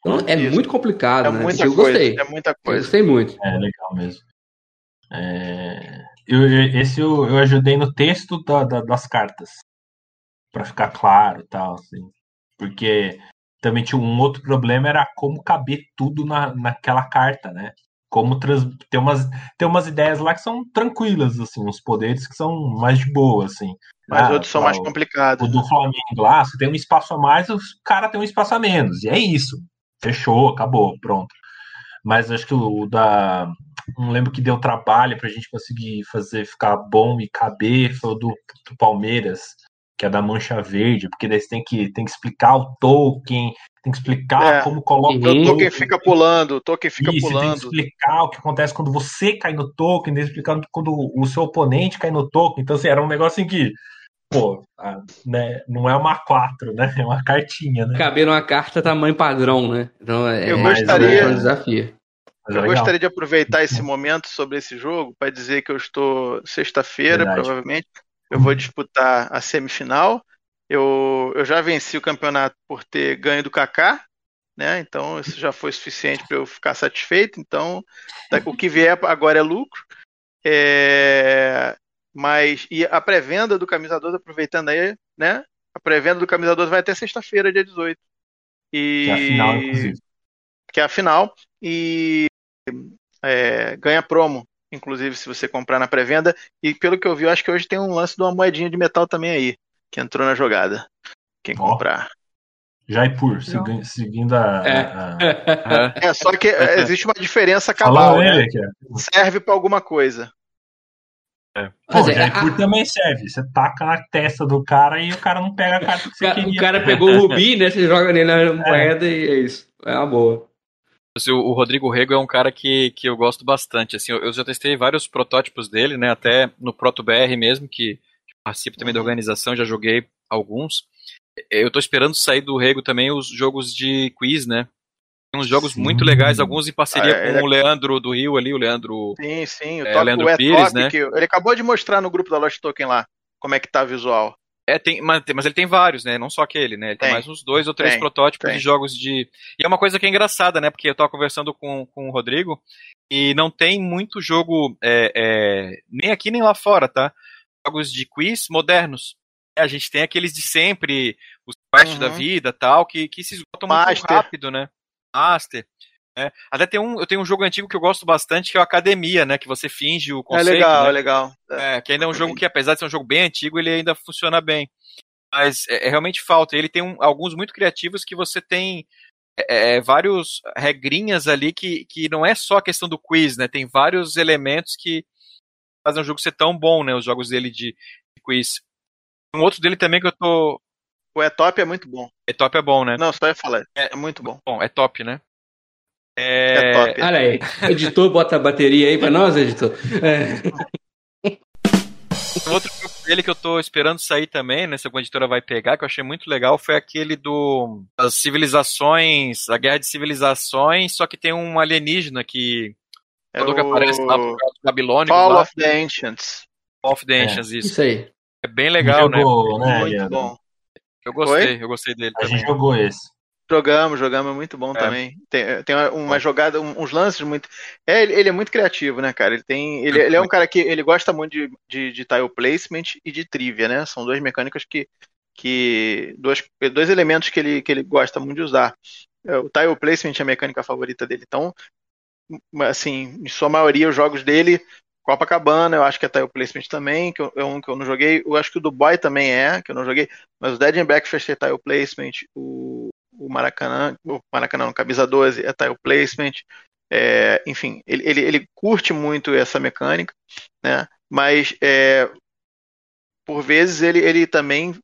Então é isso. muito complicado, é né? Muita eu coisa, gostei. É muita coisa. Eu gostei muito. É legal mesmo. É... Eu, esse eu, eu ajudei no texto da, da, das cartas. para ficar claro e tal, assim. Porque também tinha um outro problema, era como caber tudo na, naquela carta, né? Como trans, tem, umas, tem umas ideias lá que são tranquilas, assim, uns poderes que são mais de boa, assim. Mas ah, outros são mais complicados. O do Flamengo lá, você tem um espaço a mais, o cara tem um espaço a menos. E é isso. Fechou, acabou, pronto. Mas acho que o da. Não lembro que deu trabalho pra gente conseguir fazer ficar bom e caber, foi o do, do Palmeiras que é da mancha verde, porque daí você tem que, tem que explicar o token, tem que explicar é, como coloca o token. O token fica pulando, o token fica Isso, pulando. Tem que explicar o que acontece quando você cai no token, tem que explicar quando o seu oponente cai no token. Então, assim, era um negócio em que, pô, né, não é uma 4, né? É uma cartinha, né? Caber uma carta tamanho padrão, né? Então, é, eu gostaria, é um desafio. Eu gostaria de aproveitar esse momento sobre esse jogo para dizer que eu estou sexta-feira, provavelmente, eu vou disputar a semifinal. Eu, eu já venci o campeonato por ter ganho do Kaká, né? Então isso já foi suficiente para eu ficar satisfeito. Então o que vier agora é lucro. É, mas e a pré-venda do camisa 12, aproveitando aí, né? A pré-venda do camisa 12 vai até sexta-feira, dia 18. E que é a final, inclusive. Que é a final e é, ganha promo inclusive se você comprar na pré-venda. E pelo que eu vi, eu acho que hoje tem um lance de uma moedinha de metal também aí, que entrou na jogada. Quem oh. comprar. Jaipur, segui seguindo a, é. A... é. só que existe uma diferença cabal, né? Serve para alguma coisa. É. Pô, é, Jaipur a... também serve. Você taca na testa do cara e o cara não pega a carta que você o queria. O cara pegou o rubi, né? Você joga nele na é. moeda é. e é isso. É uma boa. Assim, o Rodrigo Rego é um cara que, que eu gosto bastante. Assim, eu, eu já testei vários protótipos dele, né? Até no ProtoBR mesmo, que participo também da organização, já joguei alguns. Eu estou esperando sair do Rego também os jogos de quiz, né? Tem uns jogos sim. muito legais, alguns em parceria ah, é, com o Leandro do Rio ali, o Leandro. Sim, sim, o é, Leandro Pires, né? ele acabou de mostrar no grupo da Lost Token lá como é que tá visual. É, tem, mas, mas, ele tem vários, né? Não só aquele, né? Ele tem, tem mais uns dois ou três tem, protótipos tem. de jogos de. E é uma coisa que é engraçada, né? Porque eu tava conversando com, com o Rodrigo e não tem muito jogo, é, é, nem aqui nem lá fora, tá? Jogos de quiz modernos. A gente tem aqueles de sempre, os Quest uhum. da vida tal, que, que se esgotam Master. muito rápido, né? Master. É. Até tem um, eu tenho um jogo antigo que eu gosto bastante, que é o Academia, né? Que você finge o conceito. É legal, né? é legal. É, que ainda é um jogo que, apesar de ser um jogo bem antigo, ele ainda funciona bem. Mas é, é realmente falta. Ele tem um, alguns muito criativos que você tem é, é, vários regrinhas ali que, que não é só a questão do quiz, né? Tem vários elementos que fazem o jogo ser tão bom, né? Os jogos dele de, de quiz. Um outro dele também que eu tô. O É Top é muito bom. É Top é bom, né? Não, só ia falar. É, é muito bom. Bom, é top, né? É, é top. Olha aí, editor, bota a bateria aí pra nós, editor. É. Outro dele que eu tô esperando sair também, né? Se alguma editora vai pegar, que eu achei muito legal, foi aquele do as civilizações, a guerra de civilizações, só que tem um alienígena que É Quando que aparece lá o por causa do Babilônico, Call lá, of the Ancients. of the É. Ancients, isso. Isso aí. É bem legal, né? jogou, né? Muito Leandro? bom. Eu gostei, eu gostei dele A também. gente jogou esse. Jogamos, jogamos, é muito bom É. também. Tem, tem uma, uma jogada, um- uns lances muito. É, ele, ele é muito criativo, né, cara? Ele tem. Ele, ele é um cara que ele gosta muito de, de, de tile placement e de trivia, né? São duas mecânicas que. que dois, dois elementos que ele, que ele gosta muito de usar. É, O tile placement é a mecânica favorita dele. Então, assim, em sua maioria, os jogos dele. Copacabana, eu acho que é tile placement também, que eu- é um que eu não joguei. Eu acho que o do Boy também é, que eu não joguei. Mas o Dead and Breakfast é tile placement. O, o Maracanã, o Maracanã, no Camisa 12 é tile placement. É, enfim, ele, ele, ele curte muito essa mecânica, né? Mas é, por vezes ele, ele também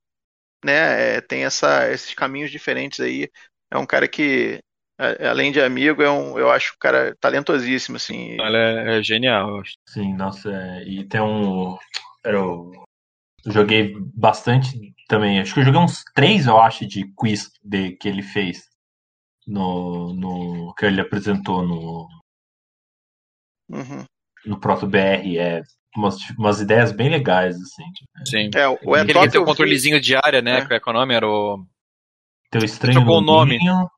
né, é, tem essa, esses caminhos diferentes aí. É um cara que, além de amigo, é um, eu acho um cara talentosíssimo, assim. Ele é, é genial, eu acho. Sim, nossa, é, e tem um. Era o- joguei bastante também. Acho que eu joguei uns três, eu acho, de quiz de, que ele fez. No, no. que ele apresentou no, Uhum. no Proto BR. É umas, umas ideias bem legais, assim. Sim. É, o Etop que tem o vi- controlezinho de área, né? É. Que é o nome era o. Teu estranho trocou o no nome. Ninho.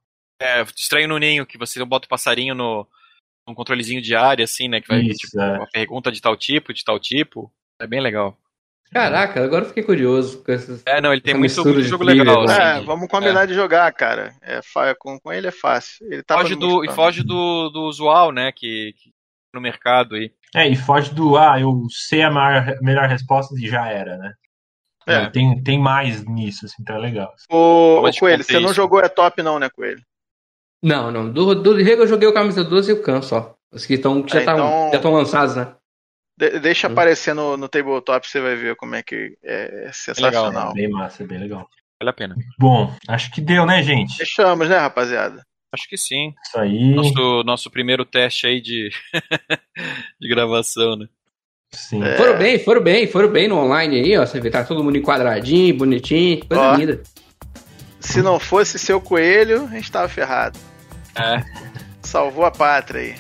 É, estranho no ninho, que você bota o passarinho no. Um controlezinho de área, assim, né? Que vai, Isso, tipo, é. uma pergunta de tal tipo, de tal tipo. É bem legal. Caraca, agora eu fiquei curioso com essas. É, não, ele tem muito, jogo trivia, legal. assim. É, vamos combinar de jogar, cara. É, com, com ele é fácil. Ele tava foge do, e foge do, do usual, né? Que, que no mercado aí. É, e foge do. Ah, eu sei a maior, melhor resposta e já era, né? É. Tem, tem mais nisso, assim, então é legal. Ô, ô de Coelho, você não contexto. jogou é top não, né, Coelho? Não, não. Do, do Rego eu joguei o Camisa 12 e o Khan só. Os que, tão, que já É, então- estão lançados, né? De- deixa Hum. aparecer no, no tabletop, você vai ver como é que é sensacional. É bem massa, é bem legal. Vale a pena. Bom, acho que deu, né, gente? Fechamos, né, rapaziada? Acho que sim. Isso aí. Nosso, nosso primeiro teste aí de, de gravação, né? Sim. É. Foram bem, foram bem, foram bem no online aí, ó. Você vê, tá todo mundo enquadradinho, bonitinho, coisa Ó. linda. Se não fosse seu coelho, a gente tava ferrado. É. Salvou a pátria aí.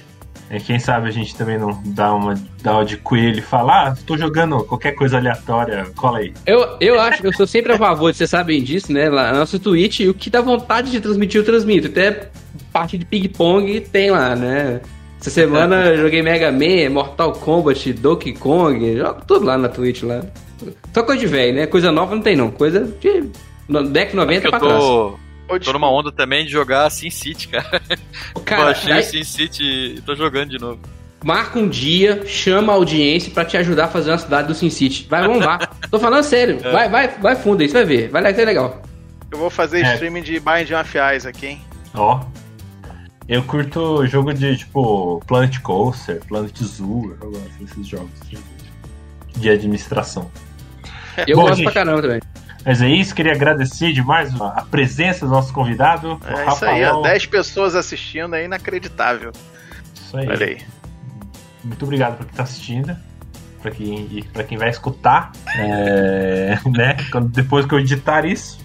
É, quem sabe a gente também não dá uma, dá uma de coelho e fala, ah, tô jogando qualquer coisa aleatória, cola aí. Eu, eu acho que eu sou sempre a favor, vocês sabem disso, né? Lá no nosso Twitch, o que dá vontade de transmitir, eu transmito. Até parte de ping-pong tem lá, né? Essa semana eu joguei Mega Man, Mortal Kombat, Donkey Kong, jogo tudo lá na Twitch lá. Só coisa de velho, né? Coisa nova não tem não, coisa de no- deck 90 Porque pra eu trás. Tô, Ô, tô numa onda também de jogar Sin City, cara. eu Cara, achei vai- o Sin City e tô jogando de novo. marca um dia, chama a audiência pra te ajudar a fazer uma cidade do Sin City. Vai bombar. Tô falando sério, vai, vai, vai fundo aí, você vai ver. Vai ser legal. Eu vou fazer É. streaming de Binding of Eyes aqui, hein? Ó. Eu curto jogo de, tipo, Planet Coaster, Planet Zoo, eu gosto desses jogos de, de administração. Eu Bom, gosto gente, pra caramba também. Mas é isso, queria agradecer demais a presença do nosso convidado, o É isso aí, Rafael. ó. 10 pessoas assistindo, é inacreditável. Isso aí. Olha aí. Muito obrigado por quem tá assistindo. Pra quem, pra quem vai escutar. É, né? Quando, depois que eu editar isso.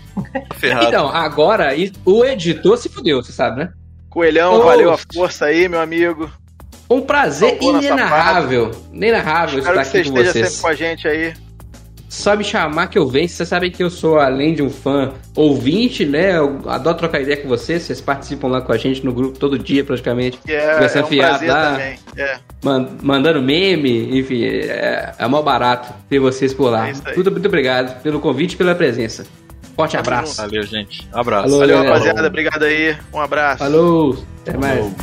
Tô ferrado. Então, agora o editor se fudeu, você sabe, né? Coelhão, Ô, valeu a força aí, meu amigo. Um prazer inenarrável. Inenarrável Espero estar que você com esteja vocês. sempre com a gente aí. Só me chamar que eu venço. Vocês sabem que eu sou, além de um fã ouvinte, né? Eu adoro trocar ideia com vocês. Vocês participam lá com a gente no grupo todo dia, praticamente. Que é, é um prazer lá. também. É, Man- mandando meme, enfim, é, é mó barato ter vocês por lá. É isso aí. Muito, muito obrigado pelo convite e pela presença. Forte abraço. Valeu, gente. Um abraço. Alô, valeu, galera. rapaziada. Obrigado aí. Um abraço. Falou. Até mais. Falou.